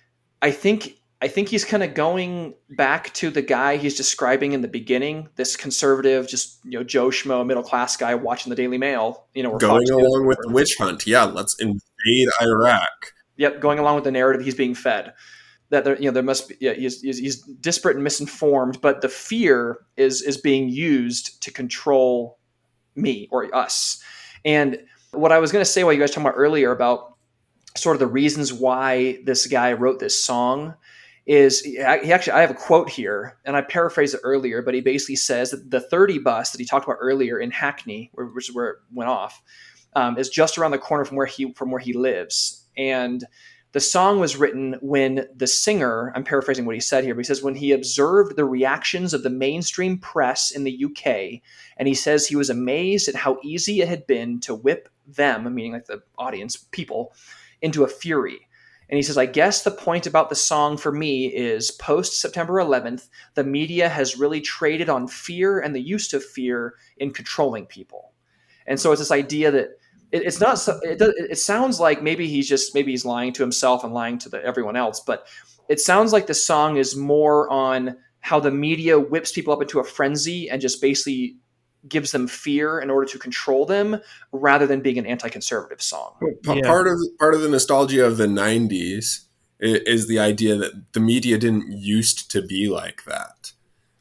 I think I think he's kind of going back to the guy he's describing in the beginning, this conservative, just you know, Joe Schmo, middle class guy watching the Daily Mail. You know, going along with the witch hunt. Yeah, let's invade Iraq. Yep, going along with the narrative he's being fed. That there, you know, there must be. Yeah, he's, he's, he's disparate and misinformed, but the fear is is being used to control me or us. And what I was going to say, while you guys talking about earlier about sort of the reasons why this guy wrote this song is he actually I have a quote here and I paraphrased it earlier, but he basically says that the 30 bus that he talked about earlier in Hackney, which is where it went off, um, is just around the corner from where he from where he lives. And the song was written when the singer, I'm paraphrasing what he said here, but he says when he observed the reactions of the mainstream press in the UK, and he says he was amazed at how easy it had been to whip them, meaning like the audience, people, into a fury. And he says, I guess the point about the song for me is post September 11th, the media has really traded on fear and the use of fear in controlling people. And so it's this idea that it, it's not, it, does, it sounds like maybe he's just, maybe he's lying to himself and lying to the, everyone else, but it sounds like the song is more on how the media whips people up into a frenzy and just basically gives them fear in order to control them rather than being an anti-conservative song. Well, yeah. Part of part of the nostalgia of the 90s is the idea that the media didn't used to be like that.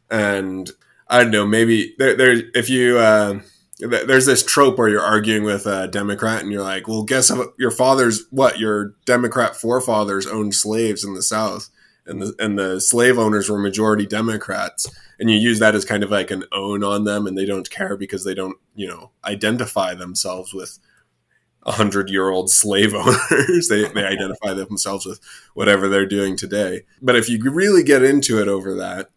And I don't know, maybe there, there if you uh, there's this trope where you're arguing with a Democrat and you're like, well, guess your father's what? Your Democrat forefathers owned slaves in the South and the and the slave owners were majority Democrats, and you use that as kind of like an own on them, and they don't care because they don't you know identify themselves with hundred year old slave owners. they they identify themselves with whatever they're doing today. But if you really get into it over that.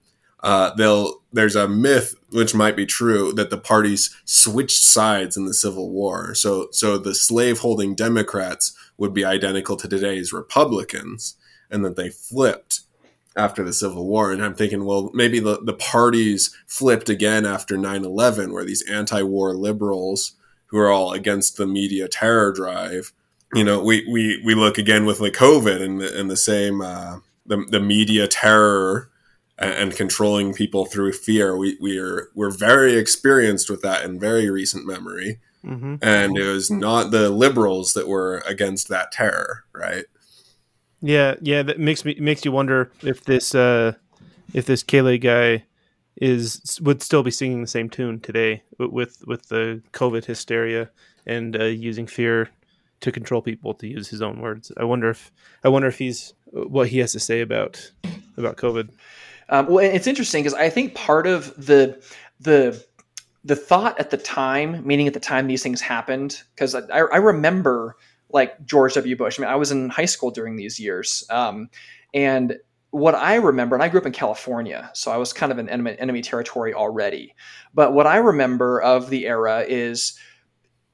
Uh, they'll there's a myth which might be true that the parties switched sides in the Civil War. So so the slaveholding Democrats would be identical to today's Republicans, and that they flipped after the Civil War. And I'm thinking, well, maybe the, the parties flipped again after 9 11, where these anti war liberals who are all against the media terror drive, you know, we, we, we look again with like COVID and the, and the same, uh, the, the media terror and, and controlling people through fear. We, we are, we're very experienced with that in very recent memory. Mm-hmm. And it was not the liberals that were against that terror, right? Yeah, yeah, that makes me makes you wonder if this uh if this Kele guy is would still be singing the same tune today with with the COVID hysteria and uh, using fear to control people to use his own words. I wonder if I wonder if he's what he has to say about about COVID. Um, well, it's interesting because I think part of the the the thought at the time, meaning at the time these things happened, because I, I remember like George W. Bush. I mean, I was in high school during these years. Um, and what I remember, and I grew up in California, so I was kind of in enemy, enemy territory already. But what I remember of the era is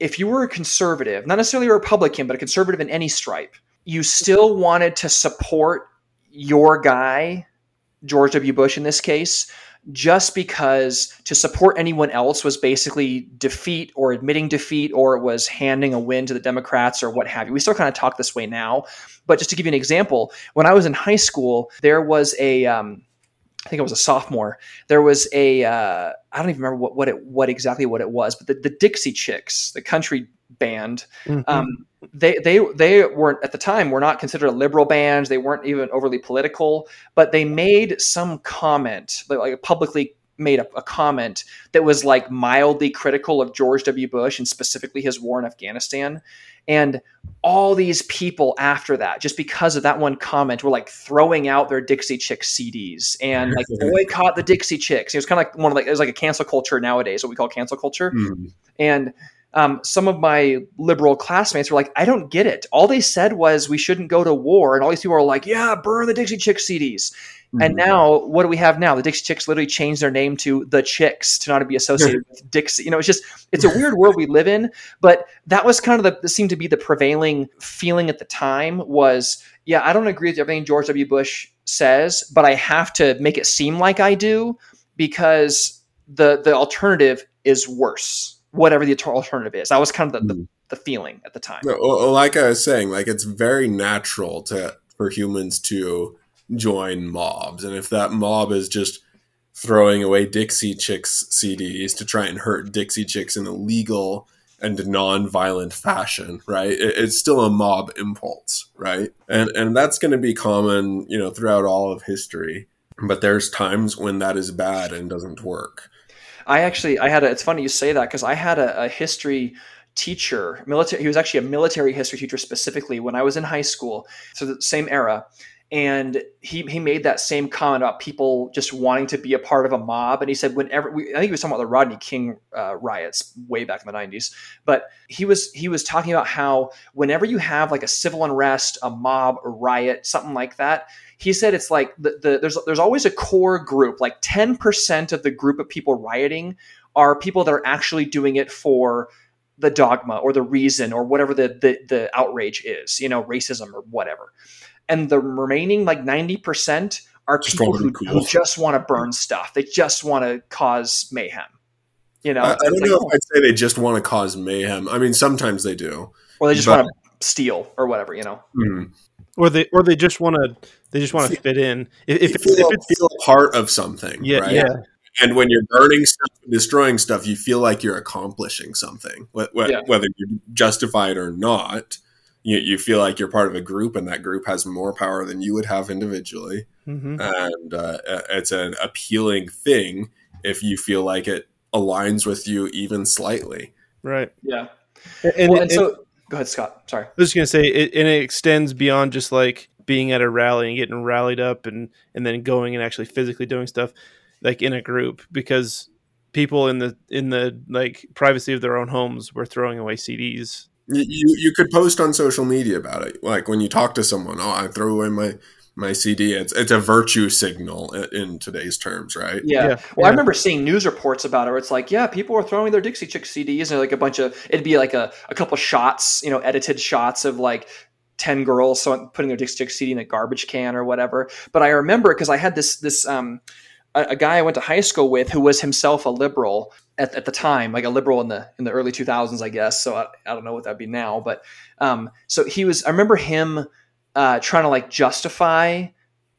if you were a conservative, not necessarily a Republican, but a conservative in any stripe, you still wanted to support your guy, George W. Bush in this case, just because to support anyone else was basically defeat or admitting defeat or it was handing a win to the Democrats or what have you. We still kind of talk this way now. But just to give you an example, when I was in high school, there was a, um, I think I was a sophomore. There was a uh, I don't even remember what, what it what exactly what it was, but the, the Dixie Chicks, the country band, mm-hmm. um, they they they weren't at the time were not considered a liberal band. They weren't even overly political, but they made some comment, like, like publicly made a, a, comment that was like mildly critical of George W. Bush and specifically his war in Afghanistan. And all these people after that, just because of that one comment, were like throwing out their Dixie Chicks CDs and like boycott the Dixie Chicks. It was kind of like one of like it was like a cancel culture nowadays, what we call cancel culture. Mm. And um, some of my liberal classmates were like, I don't get it. All they said was we shouldn't go to war. And all these people are like, yeah, burn the Dixie Chicks CDs. Mm-hmm. And now, what do we have now? The Dixie Chicks literally changed their name to the Chicks to not be associated with Dixie. You know, it's just, it's a weird world we live in. But that was kind of the, seemed to be the prevailing feeling at the time was, yeah, I don't agree with everything George W. Bush says, but I have to make it seem like I do because the the alternative is worse whatever the alternative is. That was kind of the, the, hmm. the feeling at the time. like I was saying, like it's very natural to for humans to join mobs, and if that mob is just throwing away Dixie Chicks CDs to try and hurt Dixie Chicks in a legal and non-violent fashion, right? it's still a mob impulse, right? And and that's going to be common, you know, throughout all of history. But there's times when that is bad and doesn't work. I actually I had a, it's funny you say that because I had a, a history teacher, military. He was actually a military history teacher specifically when I was in high school, so the same era. And he, he made that same comment about people just wanting to be a part of a mob. And he said, whenever we, I think he was talking about the Rodney King uh, riots way back in the '90s, but he was he was talking about how whenever you have like a civil unrest, a mob, a riot, something like that, he said it's like the, the there's there's always a core group like 10% of the group of people rioting are people that are actually doing it for the dogma or the reason or whatever the, the the outrage is you know racism or whatever. And the remaining like 90% are people who, cool. who, just want to burn stuff. They just want to cause mayhem you know? I, I don't like, know if i'd say they just want to cause mayhem. I mean sometimes they do or they just but, want to steal or whatever you know? Mm-hmm. Or they or they just want to they just want to fit in. If, if, feel, if it's feel a part of something, yeah, right? yeah. And when you're burning stuff, destroying stuff, you feel like you're accomplishing something, yeah. whether you justify it or not. You, you feel like you're part of a group, and that group has more power than you would have individually. Mm-hmm. And uh, it's an appealing thing if you feel like it aligns with you even slightly. Right. Yeah. And, well, and so, go ahead, Scott. Sorry. I was just gonna say, it, and it extends beyond just like being at a rally and getting rallied up and and then going and actually physically doing stuff like in a group because people in the in the like privacy of their own homes were throwing away CDs. You you could post on social media about it, like when you talk to someone. Oh, I throw away my my CD. It's it's a virtue signal in today's terms, right? Yeah. yeah. Well, yeah. I remember seeing news reports about it. Where it's like, yeah, people were throwing their Dixie Chick CDs, and like a bunch of it'd be like a, a couple shots, you know, edited shots of like 10 girls so putting their Dixie Chick CD in a garbage can or whatever. But I remember because I had this this um, a, a, guy I went to high school with who was himself a liberal at, at the time, like a liberal in the in the early 2000s, I guess. So I, I don't know what that'd be now, but um, so he was. I remember him uh, trying to like justify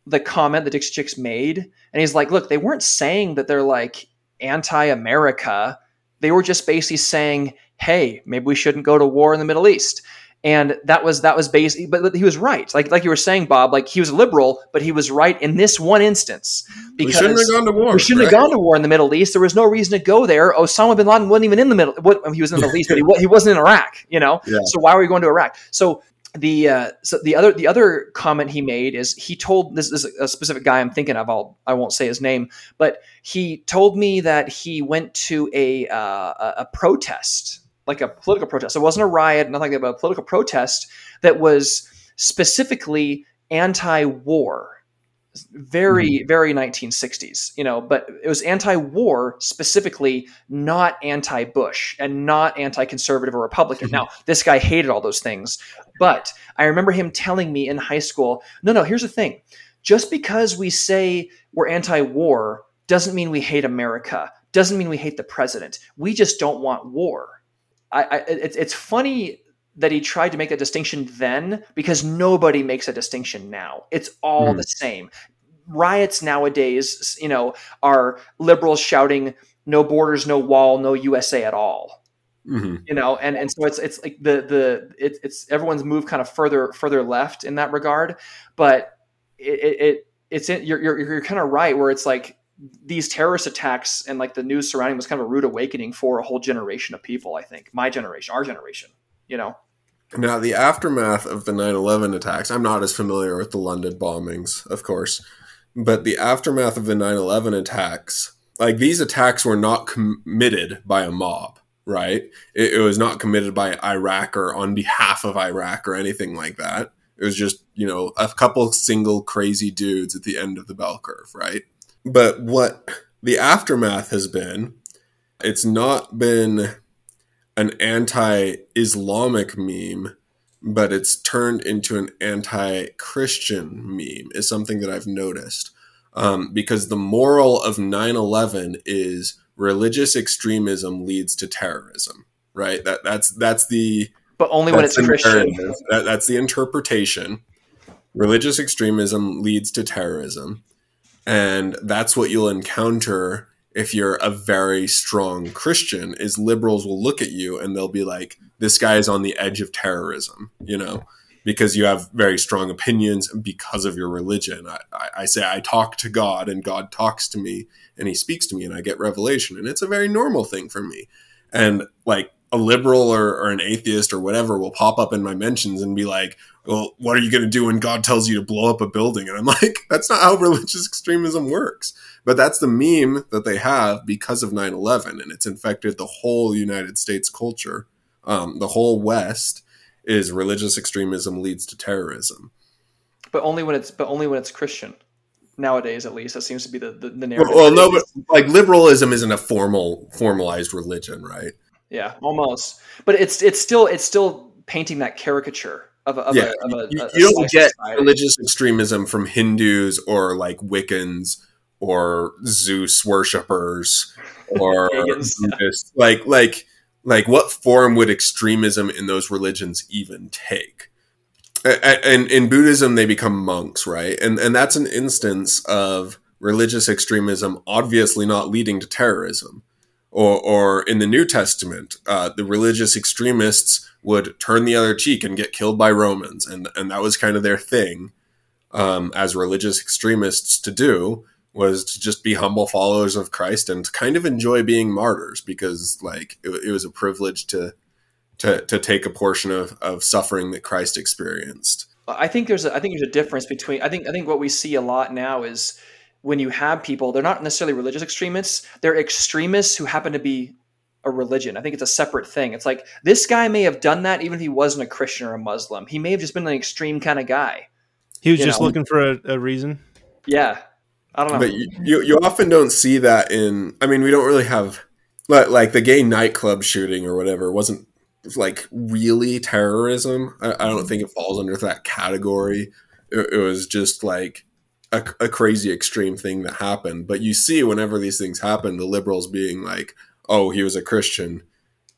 the comment that Dixie Chicks made, and he's like, "Look, they weren't saying that they're like anti-America. They were just basically saying." Hey, maybe we shouldn't go to war in the Middle East and that was that was basically but he was right like like you were saying bob like he was liberal but he was right in this one instance because we shouldn't have gone to war we shouldn't right? have gone to war in the middle east there was no reason to go there osama bin laden wasn't even in the middle what, he was in the middle east but he, he wasn't in iraq you know yeah. so why were we going to iraq so the uh, so the other the other comment he made is he told this is a specific guy I'm thinking of I'll I won't say his name but he told me that he went to a uh, a protest like a political protest. It wasn't a riot, nothing like that, but a political protest that was specifically anti-war. Very, mm-hmm. very 1960s, you know, but it was anti-war specifically, not anti-Bush and not anti-conservative or Republican. Mm-hmm. Now, this guy hated all those things, but I remember him telling me in high school, "No, no, here's the thing: just because we say we're anti-war doesn't mean we hate America. Doesn't mean we hate the president. We just don't want war." I, I it's it's funny that he tried to make a distinction then because nobody makes a distinction now. It's all mm. the same. Riots nowadays, you know, are liberals shouting "No borders, no wall, no USA at all." Mm-hmm. You know, and and so it's it's like the the it, it's everyone's moved kind of further further left in that regard, but it, it it's in, you're, you're you're kind of right where it's like these terrorist attacks and like the news surrounding was kind of a rude awakening for a whole generation of people. I think my generation, our generation, you know. Now, the aftermath of the 9 11 attacks, I'm not as familiar with the London bombings, of course, but the aftermath of the 9 11 attacks, like these attacks were not committed by a mob, right? It, it, was not committed by Iraq or on behalf of Iraq or anything like that. It was just, you know, a couple single crazy dudes at the end of the bell curve, right? But what the aftermath has been, it's not been an anti Islamic meme, but it's turned into an anti Christian meme, is something that I've noticed. Um, because the moral of 9 11 is religious extremism leads to terrorism, right? That, that's, that's the. But only when it's Christian. That, that's the interpretation. Religious extremism leads to terrorism. And that's what you'll encounter if you're a very strong Christian, is liberals will look at you and they'll be like, this guy is on the edge of terrorism, you know, because you have very strong opinions because of your religion. I, I, say I talk to God and God talks to me and he speaks to me and I get revelation. And it's a very normal thing for me. And like a liberal or, or an atheist or whatever will pop up in my mentions and be like, well, what are you going to do when God tells you to blow up a building? And I'm like, that's not how religious extremism works. But that's the meme that they have because of 9 11, and it's infected the whole United States culture. Um, the whole West is religious extremism leads to terrorism. But only when it's but only when it's Christian. Nowadays, at least, that seems to be the, the, the narrative. Well, well no, but like liberalism isn't a formal formalized religion, right? Yeah, almost. But it's it's still it's still painting that caricature of a, of yeah. A, of a, you, you don't get society. religious extremism from Hindus or like Wiccans or Zeus worshippers or Buddhists. like like like what form would extremism in those religions even take? And in Buddhism, they become monks, right? And and that's an instance of religious extremism obviously not leading to terrorism. Or, or in the New Testament, uh, the religious extremists would turn the other cheek and get killed by Romans, and and that was kind of their thing um, as religious extremists to do was to just be humble followers of Christ and to kind of enjoy being martyrs because like it, it was a privilege to to to take a portion of of suffering that Christ experienced. I think there's a, I think there's a difference between I think I think what we see a lot now is when you have people they're not necessarily religious extremists they're extremists who happen to be a religion. I think it's a separate thing. It's like this guy may have done that even if he wasn't a Christian or a Muslim. He may have just been an extreme kind of guy. He was just know? looking for a, a reason. Yeah, I don't know. But you, you, you often don't see that in. I mean, we don't really have like, the gay nightclub shooting or whatever wasn't like really terrorism. I, I don't think it falls under that category. It, it was just like a, a, crazy extreme thing that happened. But you see, whenever these things happen, the liberals being like, "Oh, he was a Christian,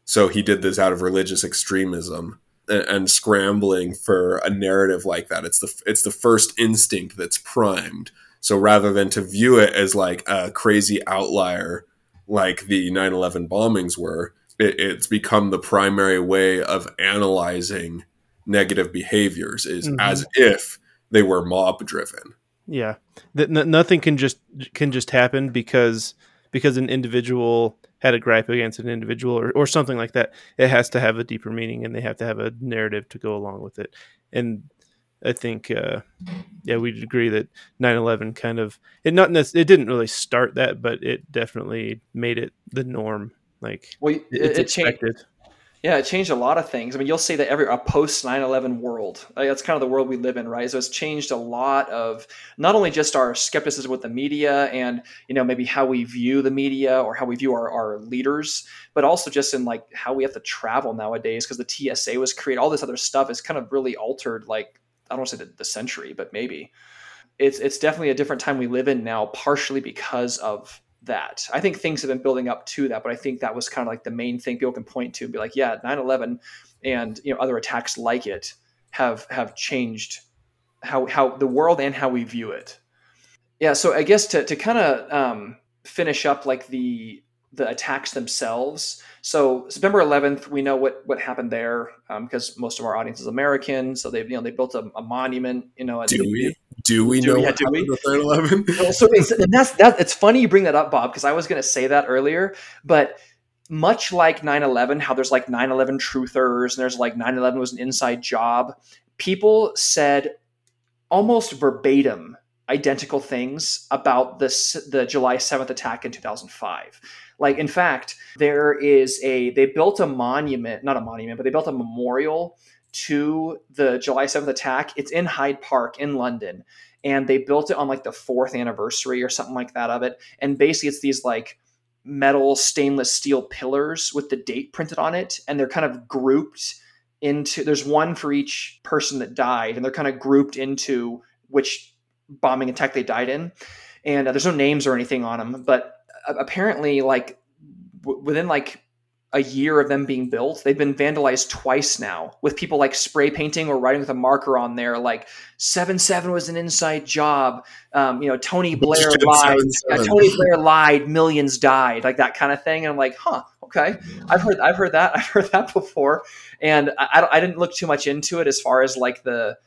so he did this out of religious extremism." And, and scrambling for a narrative like that, it's the it's the first instinct that's primed so rather than to view it as like a crazy outlier, like the 9 11 bombings were, it, it's become the primary way of analyzing negative behaviors, is mm-hmm. as if they were mob driven. Yeah, that n- nothing can just can just happen because because an individual had a gripe against an individual or, or something like that. It has to have a deeper meaning, and they have to have a narrative to go along with it. And I think, uh, yeah, we'd agree that 9/11 kind of it not it didn't really start that, but it definitely made it the norm. Like, well, it, it's it expected. Changed, yeah, it changed a lot of things. I mean, you'll say that every a post 9/11 world. Like, that's kind of the world we live in, right? So it's changed a lot of not only just our skepticism with the media and you know maybe how we view the media or how we view our, our leaders, but also just in like how we have to travel nowadays because the TSA was created. All this other stuff is kind of really altered like I don't want to say the, the century, but maybe it's it's definitely a different time we live in now, partially because of that. I think things have been building up to that, but I think that was kind of like the main thing people can point to and be like, yeah, 9/11 and you know other attacks like it have have changed how how the world and how we view it. Yeah, so I guess to to kind of um, finish up like the the attacks themselves, So September 11th, we know what what happened there because um, most of our audience is American. So they you know they built a, a monument. You know, do we do we do know we, what happened with 9/11? well, so it's, and that's that. It's funny you bring that up, Bob, because I was going to say that earlier, but much like 9-11 how there's like 9-11 truthers and there's like 9-11 was an inside job people said almost verbatim identical things about this the July 7th attack in 2005. Like in fact, there is a they built a monument, not a monument, but they built a memorial to the July 7th attack. It's in Hyde Park in London and they built it on like the 4th anniversary or something like that of it. And basically it's these like metal stainless steel pillars with the date printed on it and they're kind of grouped into there's one for each person that died and they're kind of grouped into which bombing attack they died in, and uh, there's no names or anything on them. But uh, apparently, like w- within like a year of them being built, they've been vandalized twice now with people like spray painting or writing with a marker on there, like seven seven was an inside job. Um, you know, Tony Blair lied. Yeah, Tony Blair lied. Millions died, like that kind of thing. And I'm like, huh, okay, I've heard, I've heard that, I've heard that before. And I, I didn't look too much into it as far as like the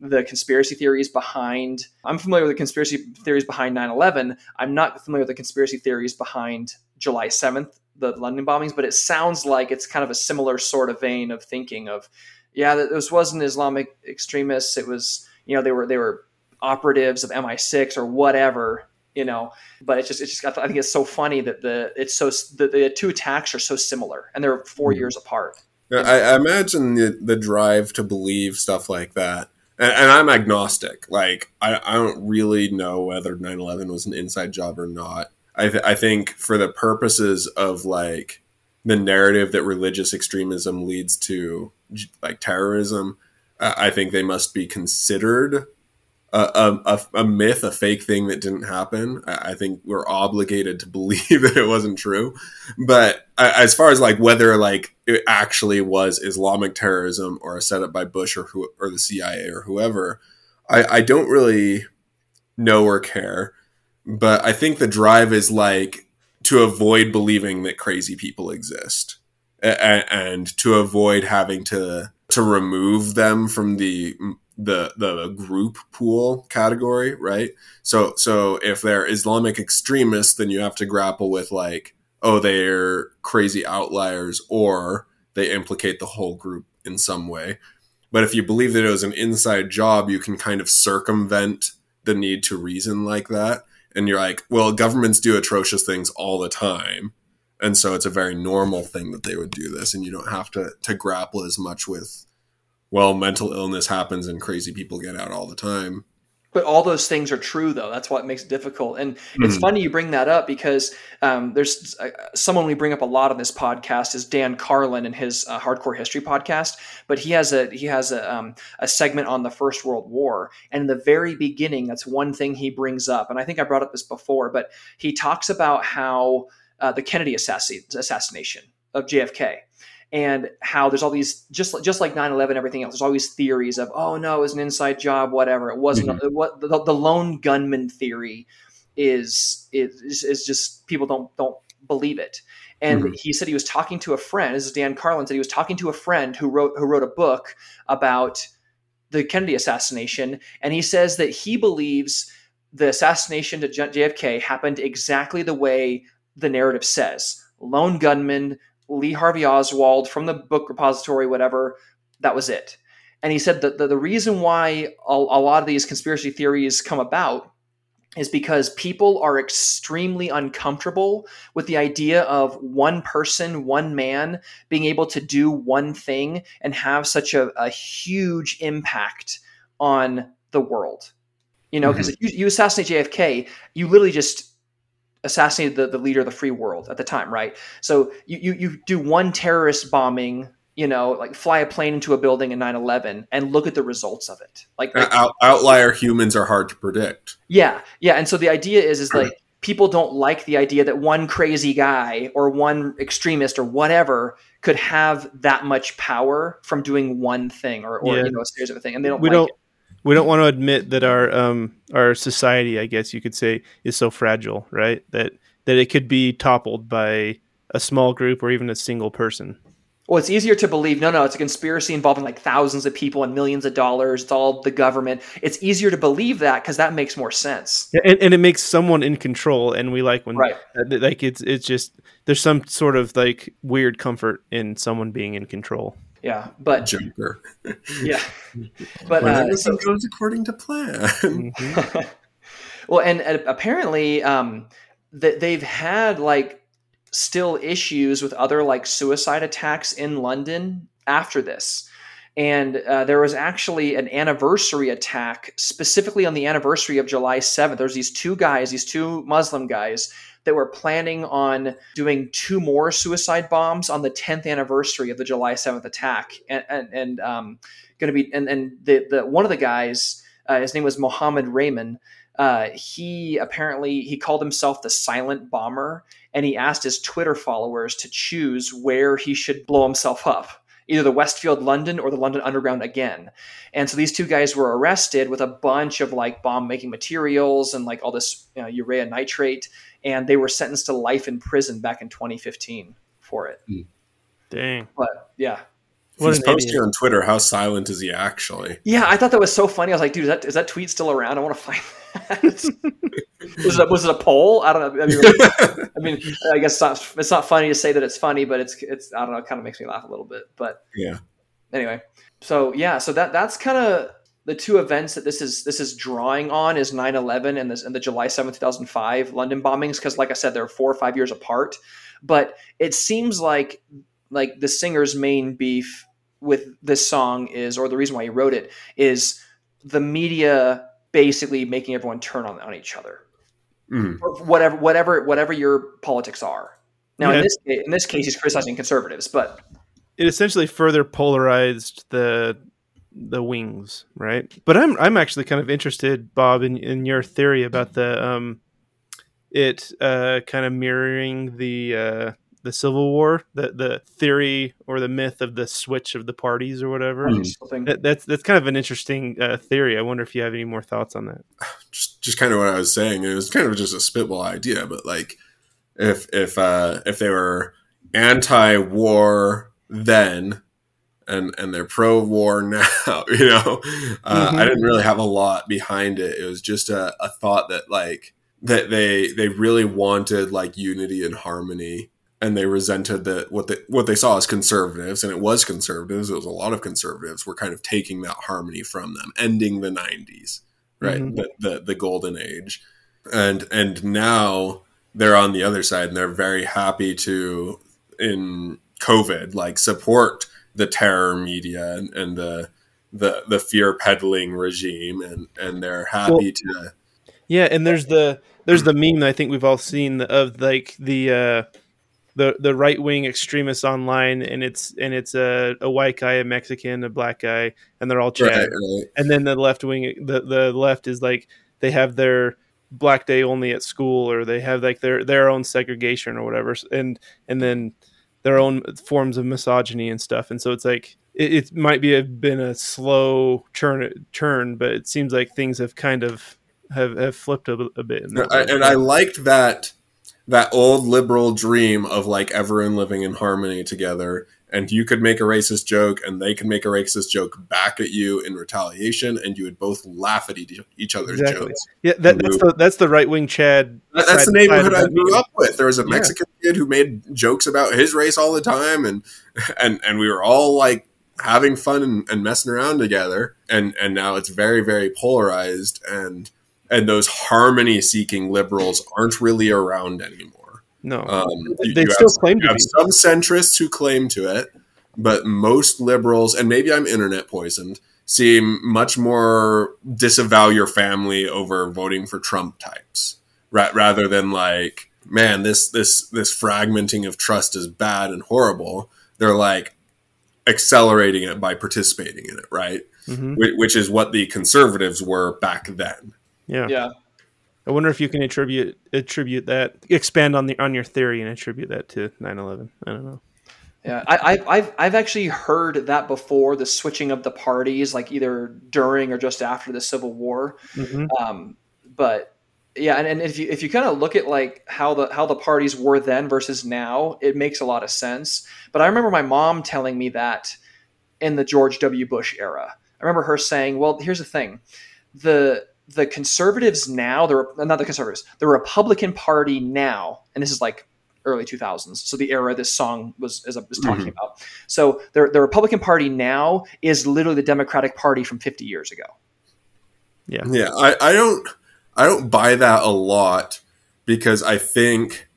the conspiracy theories behind i'm familiar with the conspiracy theories behind 9-11 i'm not familiar with the conspiracy theories behind july 7th the london bombings but it sounds like it's kind of a similar sort of vein of thinking of yeah this wasn't islamic extremists. It was you know they were they were operatives of mi6 or whatever you know. But it's just it's just i think it's so funny that the it's so the, the two attacks are so similar and they're 4 mm-hmm. years apart. I, I imagine the, the drive to believe stuff like that and, and I'm agnostic. Like I, I don't really know whether 9/11 was an inside job or not. I, th- I think for the purposes of like the narrative that religious extremism leads to like terrorism, I think they must be considered a, a, a, myth, a fake thing that didn't happen. I, I, think we're obligated to believe that it wasn't true. But as far as like whether like it actually was Islamic terrorism or a setup by Bush or who or the CIA or whoever, I, I don't really know or care. But I think the drive is like to avoid believing that crazy people exist and, and to avoid having to to remove them from the the the group pool category, right? So so if they're Islamic extremists, then you have to grapple with like, oh, they're crazy outliers, or they implicate the whole group in some way. But if you believe that it was an inside job, you can kind of circumvent the need to reason like that. And you're like, well, governments do atrocious things all the time. And so it's a very normal thing that they would do this. And you don't have to, to grapple as much with well, mental illness happens and crazy people get out all the time. But all those things are true, though. That's what makes it difficult. And it's mm. funny you bring that up because um, there's uh, someone we bring up a lot on this podcast is Dan Carlin and his uh, Hardcore History podcast. But he has a he has a, um, a segment on the First World War, and in the very beginning, that's one thing he brings up. And I think I brought up this before, but he talks about how uh, the Kennedy assassination of JFK and how there's all these just just like 9-11 everything else there's always theories of oh no it was an inside job whatever it wasn't mm-hmm. what the, the, lone gunman theory is, is is just people don't don't believe it and mm-hmm. he said he was talking to a friend this is dan carlin said he was talking to a friend who wrote who wrote a book about the kennedy assassination and he says that he believes the assassination to jfk happened exactly the way the narrative says lone gunman Lee Harvey Oswald from the book repository, whatever. That was it. And he said that the, the reason why a, a lot of these conspiracy theories come about is because people are extremely uncomfortable with the idea of one person, one man being able to do one thing and have such a, a huge impact on the world. You know, because mm-hmm. you, you assassinate JFK, you literally just assassinated the, the leader of the free world at the time, right? So you, you, you do one terrorist bombing, you know, like fly a plane into a building in 9-11 and look at the results of it. Like, like Out, outlier humans are hard to predict. Yeah. Yeah. And so the idea is, is like people don't like the idea that one crazy guy or one extremist or whatever could have that much power from doing one thing or, or yeah. you know, a series of a thing. And they don't we like don't, it we don't want to admit that our um our society, I guess you could say, is so fragile, right? That that it could be toppled by a small group or even a single person. Well, it's easier to believe, no, no, it's a conspiracy involving like thousands of people and millions of dollars. It's all the government. It's easier to believe that because that makes more sense. And, and it makes someone in control. And we like when, Right. like, it's, it's just, there's some sort of like weird comfort in someone being in control. Yeah. But Joker. yeah. But When uh, everything so, goes according to plan. well, and uh, apparently, um, that they've had like still issues with other like suicide attacks in London after this. And uh, there was actually an anniversary attack specifically on the anniversary of July 7th. There's these two guys, these two Muslim guys, that were planning on doing two more suicide bombs on the 10th anniversary of the July 7th attack. And, and, and um, going to be, and, and the, the, one of the guys, uh, his name was Mohammed Rehman. Uh, he apparently he called himself the silent bomber and he asked his twitter followers to choose where he should blow himself up either the westfield london or the london underground again and so these two guys were arrested with a bunch of like bomb making materials and like all this you know, urea nitrate and they were sentenced to life in prison back in 2015 for it hmm. Dang. but yeah What He's an posting idiot. on Twitter. How silent is he actually? Yeah, I thought that was so funny. I was like, dude, is that, is that tweet still around? I want to find that. was, it, was it a poll? I don't know. I mean, I mean, I guess it's not, it's not funny to say that it's funny, but it's it's I don't know. It kind of makes me laugh a little bit. But Yeah. anyway, so yeah, so that that's kind of the two events that this is this is drawing on is 9-11 and this and the July 7th, 2005 London bombings because like I said they're 4 or 5 years apart. But it seems like like the singer's main beef with this song is or the reason why he wrote it is the media basically making everyone turn on on each other. Mm. Or whatever whatever whatever your politics are. Now Yeah. in this in this case he's criticizing conservatives but it essentially further polarized the the wings, right? But I'm I'm actually kind of interested, Bob, in, in your theory about the um it uh kind of mirroring the uh the Civil War, the the theory or the myth of the switch of the parties or whatever. Hmm. That, that's that's kind of an interesting uh, theory. I wonder if you have any more thoughts on that. just just kind of what I was saying. It was kind of just a spitball idea, but like if if uh if they were anti-war then and and they're pro-war now, you know, uh, Mhm. I didn't really have a lot behind it. It was just a, a thought that like that they they really wanted like unity and harmony and they resented that what they what they saw as conservatives and it was conservatives it was a lot of conservatives were kind of taking that harmony from them ending the 90s right Mhm. the, the the golden age and and now they're on the other side and they're very happy to in covid like support the terror media and, and the the the fear peddling regime and and they're happy to Yeah, and there's the there's the meme that I think we've all seen of like the uh, the the right wing extremists online, and it's and it's a, a white guy, a Mexican, a black guy, and they're all chatting. right, right. And then the left wing, the the left is like they have their black day only at school, or they have like their their own segregation or whatever, and and then their own forms of misogyny and stuff. And so it's like it, it might be a, been a slow turn turn, but it seems like things have kind of have, have flipped a, a bit. In that I, and I liked that that old liberal dream of like everyone living in harmony together and you could make a racist joke and they could make a racist joke back at you in retaliation and you would both laugh at each, other's Exactly. jokes yeah, that, that's the that's the right wing Chad. That- that's the neighborhood I grew up with. There was a Yeah. Mexican kid who made jokes about his race all the time, and and and we were all like having fun and, and messing around together. And and now it's very very polarized, and and those harmony seeking liberals aren't really around anymore. No, Um, you- they you still have, claim you to have be. some centrists who claim to it, but most liberals, and maybe I'm internet poisoned, seem much more disavow your family over voting for Trump types, ra- rather than like, man, this this this fragmenting of trust is bad and horrible. They're like accelerating it by participating in it, right? Mhm. Wh- Which is what the conservatives were back then. Yeah. yeah I wonder if you can attribute attribute that, expand on the on your theory and attribute that to 9/11. I don't know. Yeah, I, I, I've I've actually heard that before. The switching of the parties, like either during or just after the Civil War. Mhm. Um, but yeah, and, and if you if you kind of look at like how the how the parties were then versus now, it makes a lot of sense. But I remember my mom telling me that in the George W. Bush era. I remember her saying, "Well, here's the thing: the the conservatives now, the not the conservatives, the Republican Party now, and this is like early 2000s, so the era this song was as I was talking mm-hmm. about. So the the Republican Party now is literally the Democratic Party from 50 years ago. Yeah, yeah, I, I don't I don't buy that a lot because I think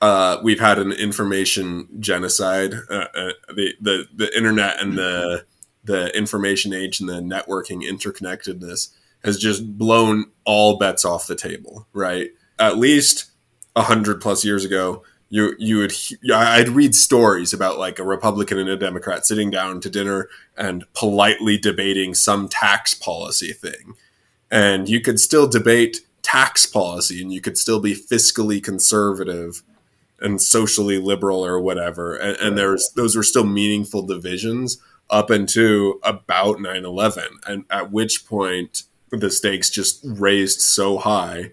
uh, we've had an information genocide. Uh, uh, the, the the internet and the the information age and the networking interconnectedness has just blown all bets off the table. Right, at least a hundred plus years ago, you you would I'd read stories about like a Republican and a Democrat sitting down to dinner and politely debating some tax policy thing and you could still debate tax policy and you could still be fiscally conservative and socially liberal or whatever and, and there's those were still meaningful divisions up into about 9-11 and at which point the stakes just raised so high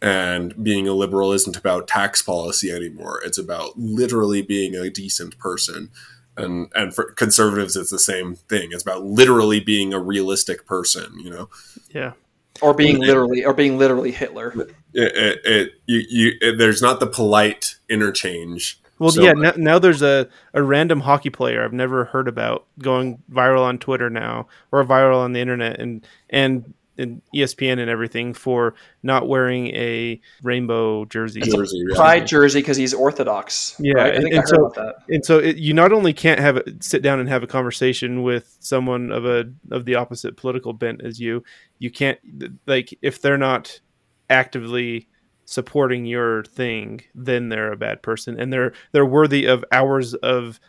and being a liberal isn't about tax policy anymore it's about literally being a decent person and and for conservatives it's the same thing it's about literally being a realistic person you know yeah or being literally or being literally Hitler. It, it, it you, you it, there's not the polite interchange. Well, so yeah. Now, now, there's a, a random hockey player I've never heard about going viral on Twitter now or viral on the internet, and and and ESPN and everything for not wearing a rainbow jersey. jersey pride jersey because he's Orthodox. Yeah, right? and, and so and so it, you not only can't have a, sit down and have a conversation with someone of a of the opposite political bent as you, you can't like if they're not actively supporting your thing, then they're a bad person and they're they're worthy of hours of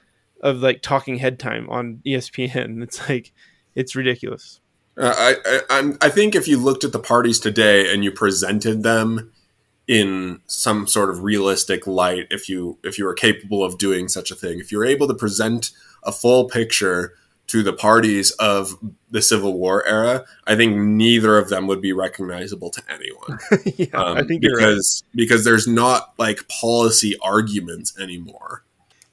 of like talking head time on ESPN. It's like it's ridiculous. Uh, I, I, I think if you looked at the parties today and you presented them in some sort of realistic light, if you if you were capable of doing such a thing, if you were able to present a full picture to the parties of the Civil War era, I think neither of them would be recognizable to anyone. yeah, um, I think because right. because there's not like policy arguments anymore.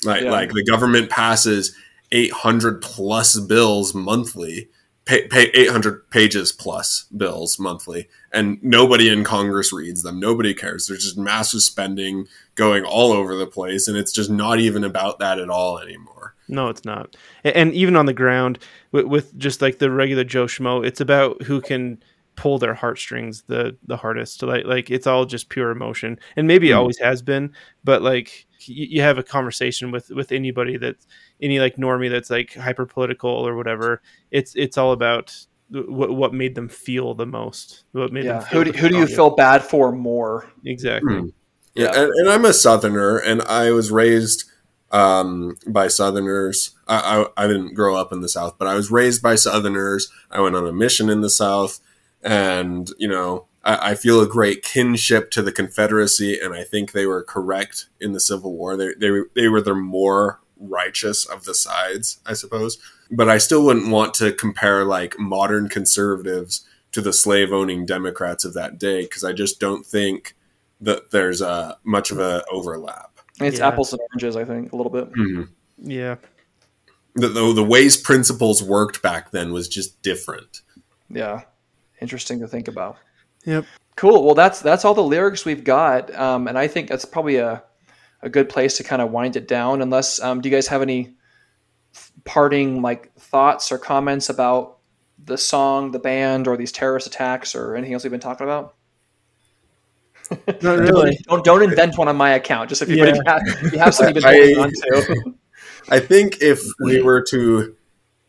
Like yeah. like the government passes 800 plus bills monthly pay, pay 800 pages plus bills monthly and nobody in congress reads them. Nobody cares. There's just massive spending going all over the place and it's just not even about that at all anymore. No it's not. And even on the ground with, with just like the regular joe schmo it's about who can pull their heartstrings the the hardest. Like like it's all just pure emotion. And maybe it mm. always has been but like you, you have a conversation with with anybody that's any like normie that's like hyper political or whatever. It's it's all about what what made them feel the most. What made yeah. them who do, who do you feel bad for more? Exactly. Mm. Yeah, and, and, I'm a Southerner, and I was raised um, by Southerners. I, I, I didn't grow up in the South, but I was raised by Southerners. I went on a mission in the South, and you know I, I feel a great kinship to the Confederacy, and I think they were correct in the Civil War. They they, they were the more righteous of the sides, I suppose. But I still wouldn't want to compare like modern conservatives to the slave owning Democrats of that day because I just don't think that there's a uh, much of a overlap. It's yeah. apples and oranges, I think, a little bit. Mm-hmm. Yeah. The, the, the ways principles worked back then was just different. Yeah, interesting to think about. Yep. Cool. Well, that's that's all the lyrics we've got, um, and I think that's probably a a good place to kind of wind it down. Unless, um, do you guys have any parting like thoughts or comments about the song, the band, or these terrorist attacks, or anything else we've been talking about? Not really. don't, don't invent one on my account. Just if you, yeah. have, if you have something you've been holding on to. I think if we were to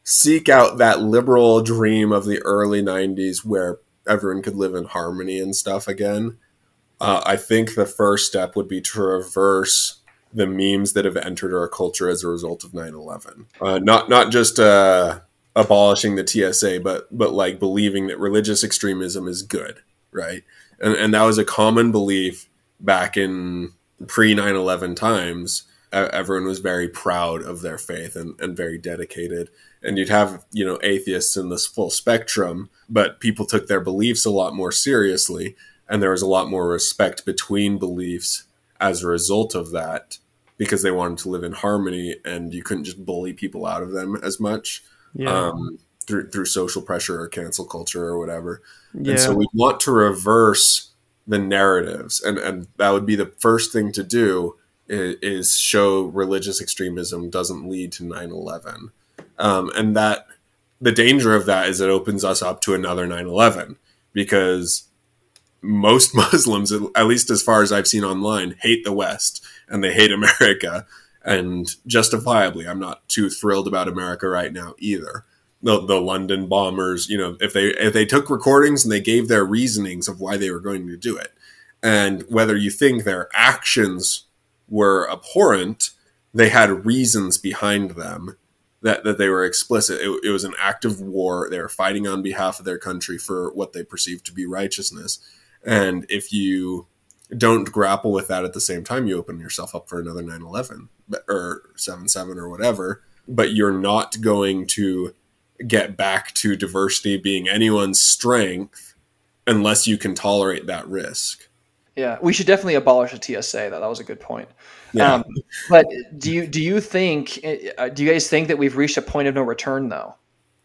seek out that liberal dream of the early '90s, where everyone could live in harmony and stuff again, uh, I think the first step would be to reverse the memes that have entered our culture as a result of 9-11 uh, not not just uh, abolishing the tsa but but like believing that religious extremism is good right? And, and that was a common belief back in pre 9-11 times. Everyone was very proud of their faith and, and very dedicated. And you'd have you know atheists in this full spectrum but people took their beliefs a lot more seriously and there was a lot more respect between beliefs as a result of that because they wanted to live in harmony and you couldn't just bully people out of them as much yeah. um, through through social pressure or cancel culture or whatever. Yeah. And so we want to reverse the narratives, and and that would be the first thing to do is, is show religious extremism doesn't lead to 9-11. Um, and that the danger of that is it opens us up to another 9-11 because most Muslims, at least as far as I've seen online, hate the West and they hate America. And justifiably, I'm not too thrilled about America right now either. The, the London bombers, you know, if they if they took recordings and they gave their reasonings of why they were going to do it, and whether you think their actions were abhorrent, they had reasons behind them that, that they were explicit. It, it was an act of war. They were fighting on behalf of their country for what they perceived to be righteousness. And if you don't grapple with that at the same time, you open yourself up for another 9 11 or 7 7 or whatever. But you're not going to get back to diversity being anyone's strength unless you can tolerate that risk. Yeah, we should definitely abolish the TSA. That that was a good point. Yeah. Um, but do you do you think uh, do you guys think that we've reached a point of no return though,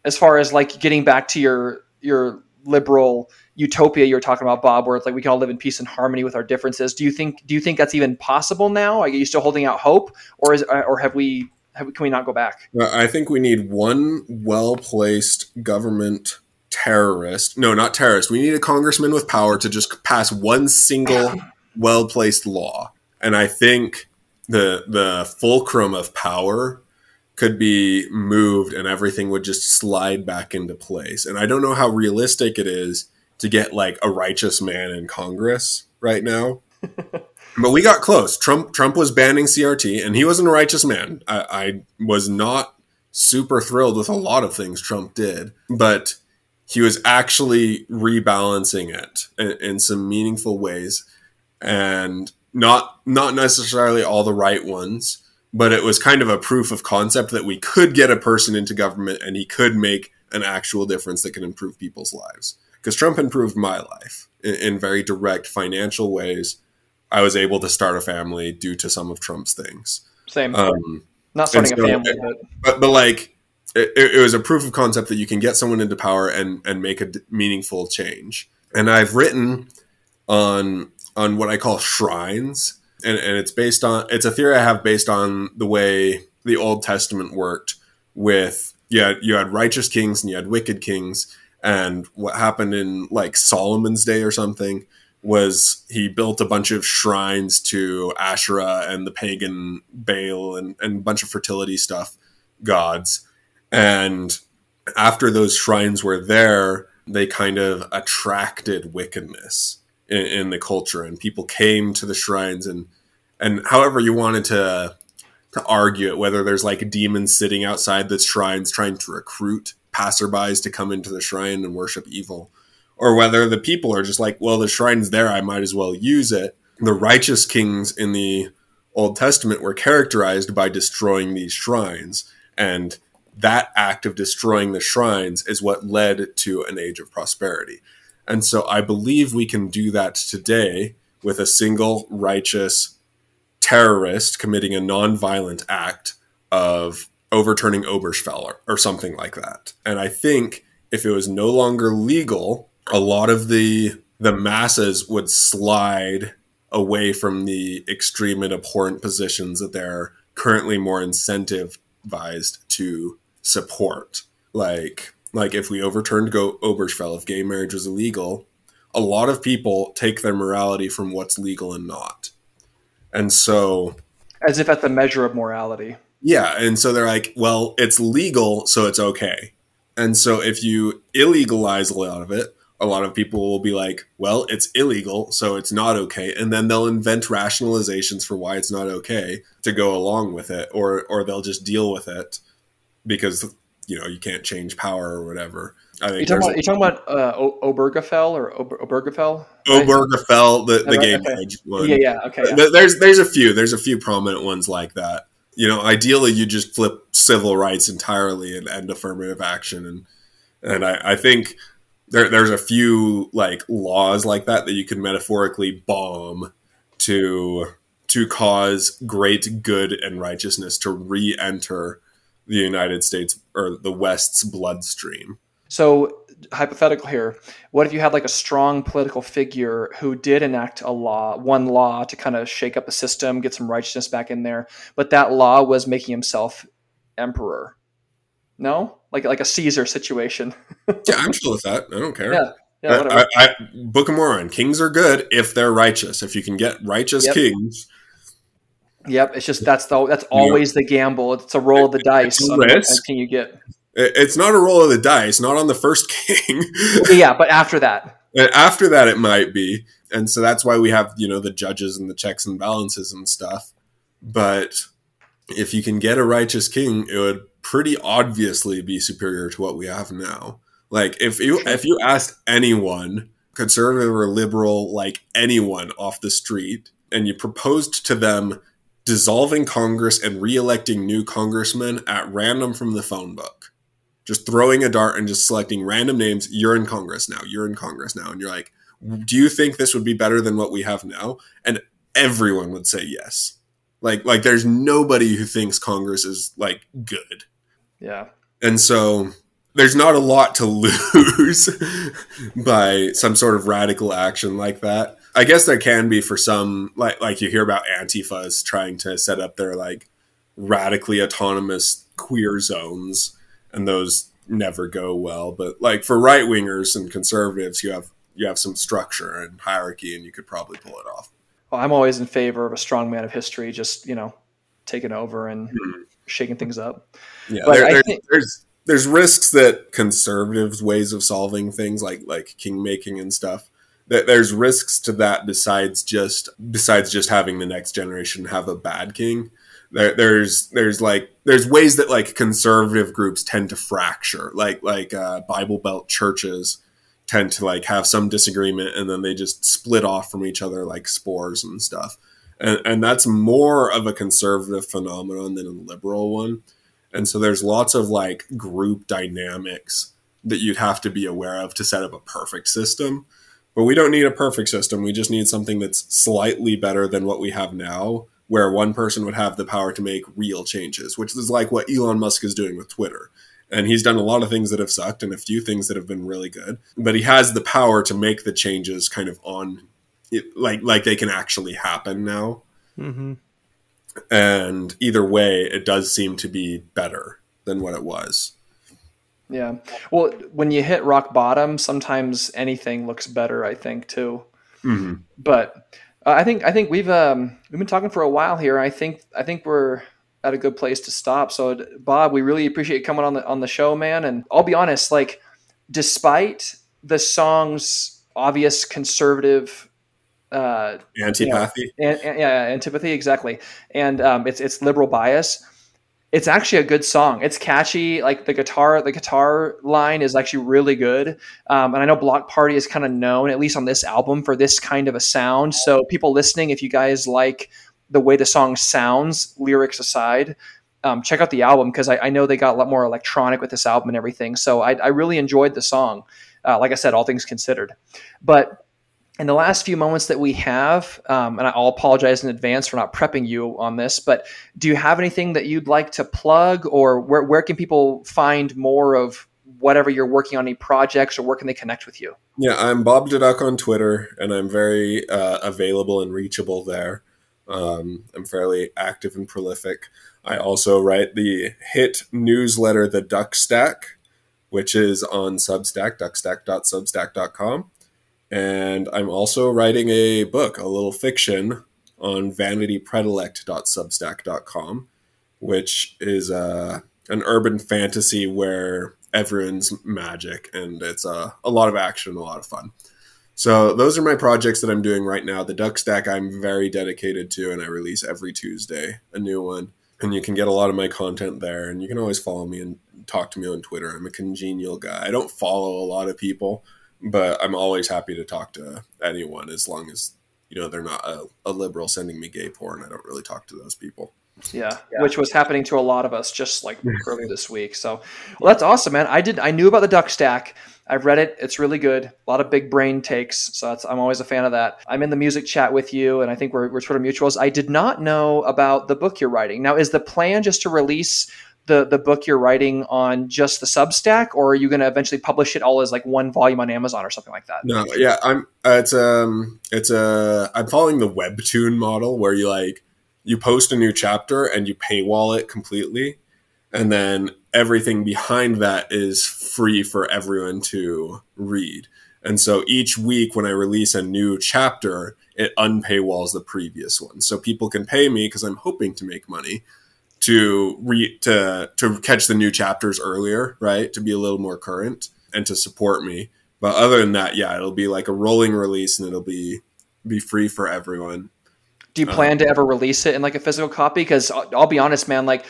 as far as like getting back to your your liberal utopia you were talking about, Bob, where it's like we can all live in peace and harmony with our differences. Do you think do you think that's even possible now? Are you still holding out hope, or is uh, or have we have, can we not go back? I think we need one well placed government terrorist. No, not terrorist. We need a congressman with power to just pass one single well placed law. And I think the the fulcrum of power could be moved and everything would just slide back into place. And I don't know how realistic it is to get like a righteous man in Congress right now. but we got close. Trump Trump was banning CRT, and he wasn't a righteous man. I, I was not super thrilled with a lot of things Trump did, but he was actually rebalancing it in, in some meaningful ways, and not not necessarily all the right ones. But it was kind of a proof of concept that we could get a person into government and he could make an actual difference that can improve people's lives because Trump improved my life in, in, very direct financial ways. I was able to start a family due to some of Trump's things. Same. Um, Not starting so, a family, but... but but like it, it, was a proof of concept that you can get someone into power and and make a meaningful change. And I've written on on what I call shrines, and, and it's based on it's a theory I have based on the way the Old Testament worked. With yeah, you had righteous kings and you had wicked kings, and what happened in like Solomon's day or something was he built a bunch of shrines to Asherah and the pagan Baal and, and a bunch of fertility stuff gods. And after those shrines were there, they kind of attracted wickedness in, in the culture, and people came to the shrines and and however you wanted to to argue it, whether there's like demons sitting outside the shrines trying to recruit passerbys to come into the shrine and worship evil, or whether the people are just like, well, the shrine's there, I might as well use it. The righteous kings in the Old Testament were characterized by destroying these shrines, and that act of destroying the shrines is what led to an age of prosperity. And so I believe we can do that today with a single righteous terrorist committing a non-violent act of overturning Obergefell or, or something like that. And I think if it was no longer legal, a lot of the the masses would slide away from the extreme and abhorrent positions that they're currently more incentivized to support. Like like if we overturned Go Obergefell, if gay marriage was illegal, a lot of people take their morality from what's legal and not. And so as if at the measure of morality. Yeah, and so they're like, well, it's legal, so it's okay. And so if you illegalize a lot of it, a lot of people will be like, well, it's illegal, so it's not okay. And then they'll invent rationalizations for why it's not okay to go along with it, or or they'll just deal with it because you know you can't change power or whatever. I think you talking about, you talking about uh, Obergefell or Ober- Obergefell? Obergefell, the, the game okay. one. Yeah, yeah, okay. Yeah. There's there's a few there's a few prominent ones like that you know, ideally you just flip civil rights entirely and end affirmative action. And and I, I think there, there's a few like laws like that that you can metaphorically bomb to to cause great good and righteousness to re-enter the United States or the West's bloodstream. So hypothetical here. What if you had like a strong political figure who did enact a law, one law to kind of shake up the system, get some righteousness back in there, but that law was making himself emperor? No, like like a Caesar situation. yeah, I'm chill with that. I don't care. Yeah, yeah, whatever. I, I, Book of Mormon. Kings are good if they're righteous. If you can get righteous Yep. kings, Yep, it's just that's the that's always the gamble. It's a roll of the dice. It's risk. can you get? it- it's not a roll of the dice. Not on the first king. Yeah, but after that, After that, it might be, and so that's why we have you know the judges and the checks and balances and stuff. But if you can get a righteous king, it would pretty obviously be superior to what we have now. Like if you if you asked anyone, conservative or liberal, like anyone off the street, and you proposed to them dissolving Congress and re-electing new congressmen at random from the phone book, just throwing a dart and just selecting random names. You're in Congress now. You're in Congress now, and you're like, do you think this would be better than what we have now? And everyone would say yes. Like like there's nobody who thinks Congress is like good. yeah, And so there's not a lot to lose by some sort of radical action like that. I guess there can be for some like like you hear about Antifa's trying to set up their like radically autonomous queer zones and those never go well. But like for right wingers and conservatives you have you have some structure and hierarchy and you could probably pull it off. well, I'm always in favor of a strong man of history, just you know, taking over and Hmm. shaking things up. Yeah, But there- think- there's there's risks that conservatives' ways of solving things like like king making and stuff. That there's risks to that besides just besides just having the next generation have a bad king. There, there's there's like there's ways that like conservative groups tend to fracture, like like uh, Bible Belt churches tend to like have some disagreement and then they just split off from each other like spores and stuff. And, and that's more of a conservative phenomenon than a liberal one. And so there's lots of like group dynamics that you'd have to be aware of to set up a perfect system. But we don't need a perfect system. We just need something that's slightly better than what we have now, where one person would have the power to make real changes, which is like what Elon Musk is doing with Twitter. And he's done a lot of things that have sucked and a few things that have been really good. But he has the power to make the changes kind of on it, like like they can actually happen now Mm-hmm. and either way it does seem to be better than what it was Yeah. Well, when you hit rock bottom, sometimes anything looks better. I think too. mm-hmm. But uh, I think I think we've um, we've been talking for a while here. I think I think we're at a good place to stop. So Bob, we really appreciate you coming on the on the show, man. And I'll be honest, like despite the song's obvious conservative uh, antipathy and, and- yeah, antipathy exactly, and um, it's it's liberal bias. It's actually a good song. It's catchy. Like the guitar, the guitar line is actually really good. Um, and I know Bloc Party is kind of known, at least on this album, for this kind of a sound. So people listening, if you guys like the way the song sounds, lyrics aside, um, check out the album because I, I know they got a lot more electronic with this album and everything. So I, I really enjoyed the song. Uh, like I said, all things considered, but in the last few moments that we have, um, and I'll apologize in advance for not prepping you on this, but do you have anything that you'd like to plug, or where, where can people find more of whatever you're working on, any projects, or where can they connect with you? yeah i'm bob Duck on twitter and i'm very uh, available and reachable there. Um, i'm fairly active and prolific. I also write the hit newsletter the duck stack which is on substack duckstack.substack.com and i'm also writing a book a little fiction on vanitypredilects.substack.com which is uh, an urban fantasy where everyone's magic and it's uh, a lot of action and a lot of fun. So those are my projects that I'm doing right now. The Duck Stack I'm very dedicated to, and I release every Tuesday a new one. And you can get a lot of my content there, and you can always follow me and talk to me on Twitter. I'm a congenial guy. I don't follow a lot of people, but I'm always happy to talk to anyone as long as you know they're not a, a liberal sending me gay porn. I don't really talk to those people. Yeah, which was happening to a lot of us just like earlier this week. So, well, that's awesome, man. I did. I knew about the Duck Stack. I've read it. It's really good. A lot of big brain takes. So I'm always a fan of that. I'm in the music chat with you, and I think we're, we're Twitter mutuals. I did not know about the book you're writing. Now, is the plan just to release the the book you're writing on just the Substack, or are you going to eventually publish it all as like one volume on Amazon or something like that? No, yeah, I'm. Uh, it's um, it's a. I'm following the Webtoon model where you like you post a new chapter and you paywall it completely, and then everything behind that is free for everyone to read. And so each week when I release a new chapter, it unpaywalls the previous one. So people can pay me because I'm hoping to make money to re to to catch the new chapters earlier, right? To be a little more current and to support me. But other than that, yeah, it'll be like a rolling release and it'll be be free for everyone. Do you plan um, to ever release it in like a physical copy? Because I'll, I'll be honest, man, like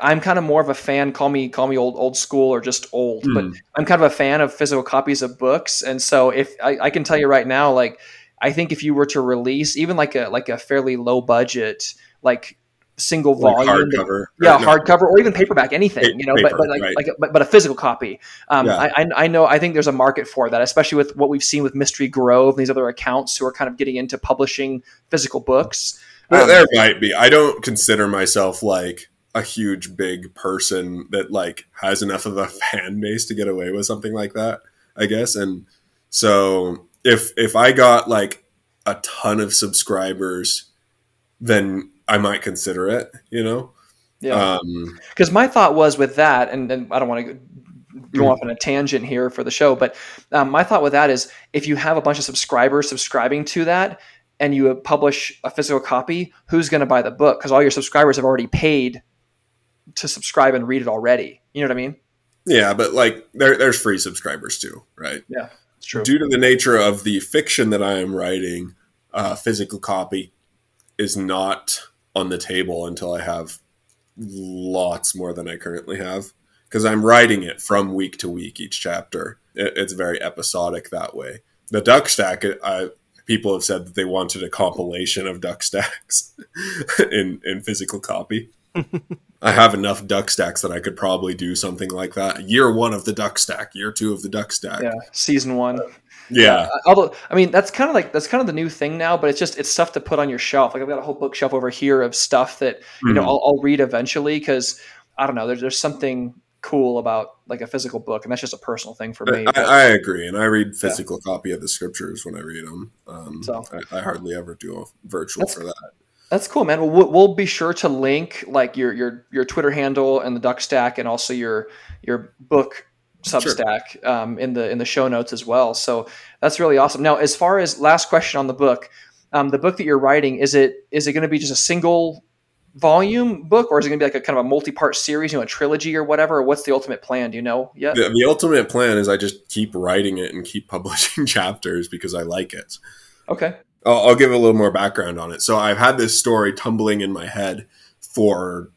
I'm kind of more of a fan. Call me call me old old school or just old, but hmm. I'm kind of a fan of physical copies of books. And so if I, I, can tell you right now, like I think if you were to release even like a like a fairly low budget like single like volume, hardcover, yeah, no. hardcover or even paperback, anything, you know, paper, but, but like, right. like but, but a physical copy. Um, yeah. I, I know I think there's a market for that, especially with what we've seen with Mystery Grove and these other accounts who are kind of getting into publishing physical books. Um, there might be. I don't consider myself like a huge big person that like has enough of a fan base to get away with something like that, I guess. And so if if I got like a ton of subscribers, then I might consider it, you know? Yeah. Because um, my thought was with that, and, and I don't want to go mm. off on a tangent here for the show, but um, my thought with that is if you have a bunch of subscribers subscribing to that and you publish a physical copy, who's going to buy the book? Because all your subscribers have already paid to subscribe and read it already. You know what I mean? Yeah, but like there, there's free subscribers too, right? Yeah, it's true. Due to the nature of the fiction that I am writing, uh, physical copy is not on the table until I have lots more than I currently have because I'm writing it from week to week each chapter. It, it's very episodic that way. The duck stack, I, people have said that they wanted a compilation of duck stacks in in physical copy. I have enough duck stacks that I could probably do something like that. Year one of the duck stack, year two of the duck stack. Yeah, season one. Yeah. Uh, although, I mean, that's kind of like that's kind of the new thing now, but it's just it's stuff to put on your shelf. Like I've got a whole bookshelf over here of stuff that you mm. know hmm. I'll, I'll, read eventually because I don't know. There's there's something cool about like a physical book, and that's just a personal thing for me. I, I agree, and I read physical yeah. copy of the scriptures when I read them. Um, so I, I, hardly ever do a virtual for that. That's cool, man. Well, we'll be sure to link like your your your Twitter handle and the Duck Stack, and also your your book Substack sure. um, in the in the show notes as well. So that's really awesome. Now, as far as last question on the book, um, the book that you're writing is it is it going to be just a single volume book, or is it going to be like a kind of a multi part series, you know, a trilogy or whatever? Or what's the ultimate plan? Do you know yet? The, the ultimate plan is I just keep writing it and keep publishing chapters because I like it. Okay. I'll, I'll give a little more background on it. So I've had this story tumbling in my head for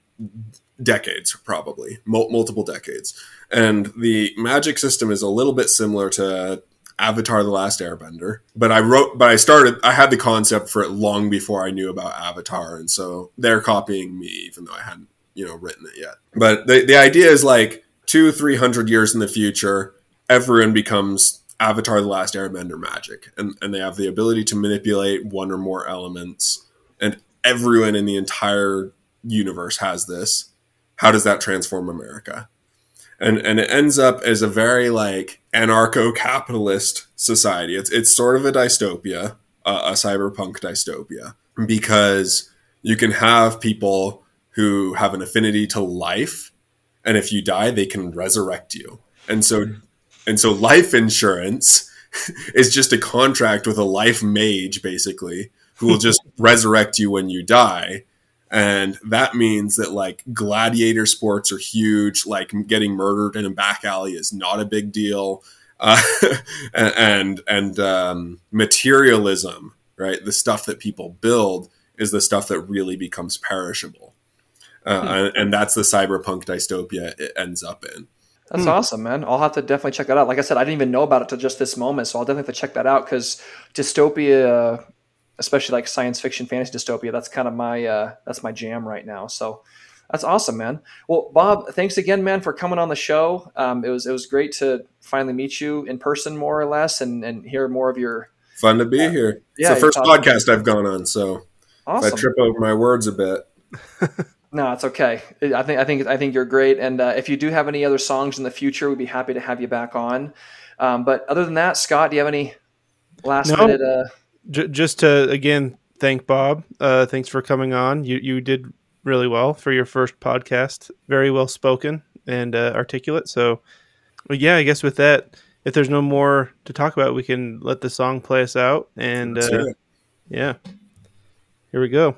decades, probably multiple decades, and the magic system is a little bit similar to Avatar: The Last Airbender. But I wrote, but I started, I had the concept for it long before I knew about Avatar, and so they're copying me, even though I hadn't, you know, written it yet. But the the idea is like two, three hundred years in the future, everyone becomes Avatar: The Last Airbender magic, and and they have the ability to manipulate one or more elements, and everyone in the entire universe has this. How does that transform America? And and it ends up as a very like anarcho-capitalist society. It's it's sort of a dystopia, uh, a cyberpunk dystopia, because you can have people who have an affinity to life, and if you die, they can resurrect you. And so and so life insurance is just a contract with a life mage, basically, who will just resurrect you when you die. And that means that like gladiator sports are huge. Like getting murdered in a back alley is not a big deal. Uh, and and um, materialism, right? The stuff that people build is the stuff that really becomes perishable. Uh, hmm. and, and that's the cyberpunk dystopia it ends up in. That's hmm. awesome, man. I'll have to definitely check that out. Like I said, I didn't even know about it till just this moment, so I'll definitely have to check that out because dystopia, especially like science fiction, fantasy dystopia, that's kind of my uh, that's my jam right now. So That's awesome, man. Well, Bob, thanks again, man, for coming on the show. Um, it was it was great to finally meet you in person, more or less, and and hear more of your. Fun to be uh, here. Yeah, it's the first podcast I've gone on, so awesome. I trip over my words a bit. no, it's okay. I think I think I think you're great, and uh, if you do have any other songs in the future, we'd be happy to have you back on. Um, but other than that, Scott, do you have any last no, minute? Uh... J- just to again thank Bob. Uh, thanks for coming on. You you did really well for your first podcast. Very well spoken and uh, articulate. So, well, yeah, I guess with that, if there's no more to talk about, we can let the song play us out. And uh, yeah, here we go.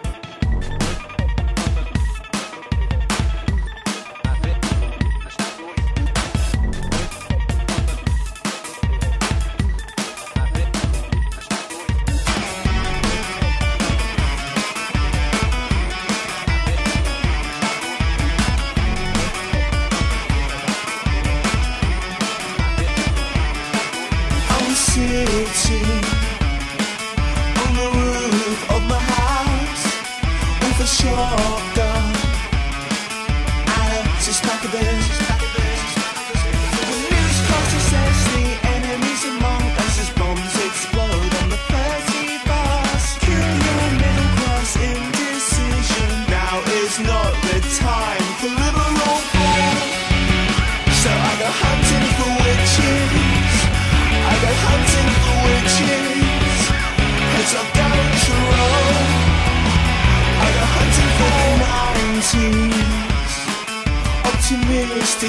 optimistic as a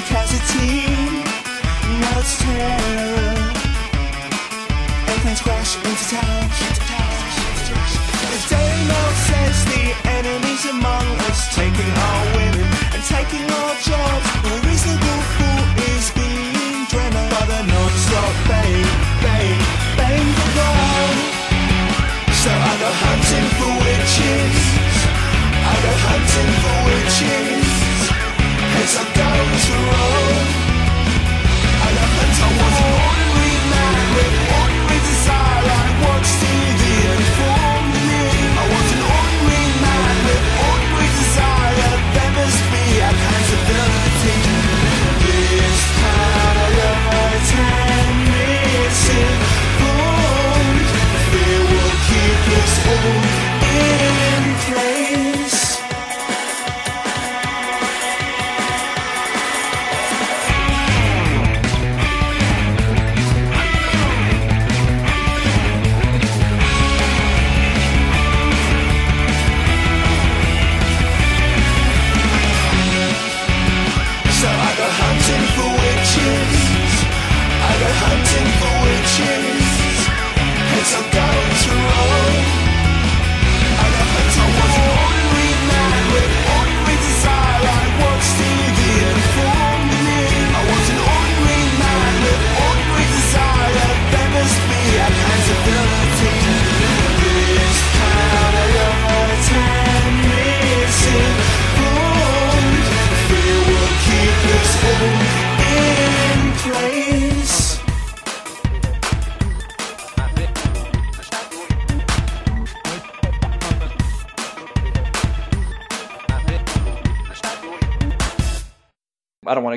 team. Now it's terror. Airplanes crash into towers. The Daily Mail says the enemies among us taking our women and taking our jobs. A reasonable fool is being dreamed by the non-stop bang, bang, bang the ground. So I go hunting for witches. I go hunting for witches. Roll I love I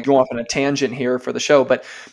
I don't want to go off on a tangent here for the show, but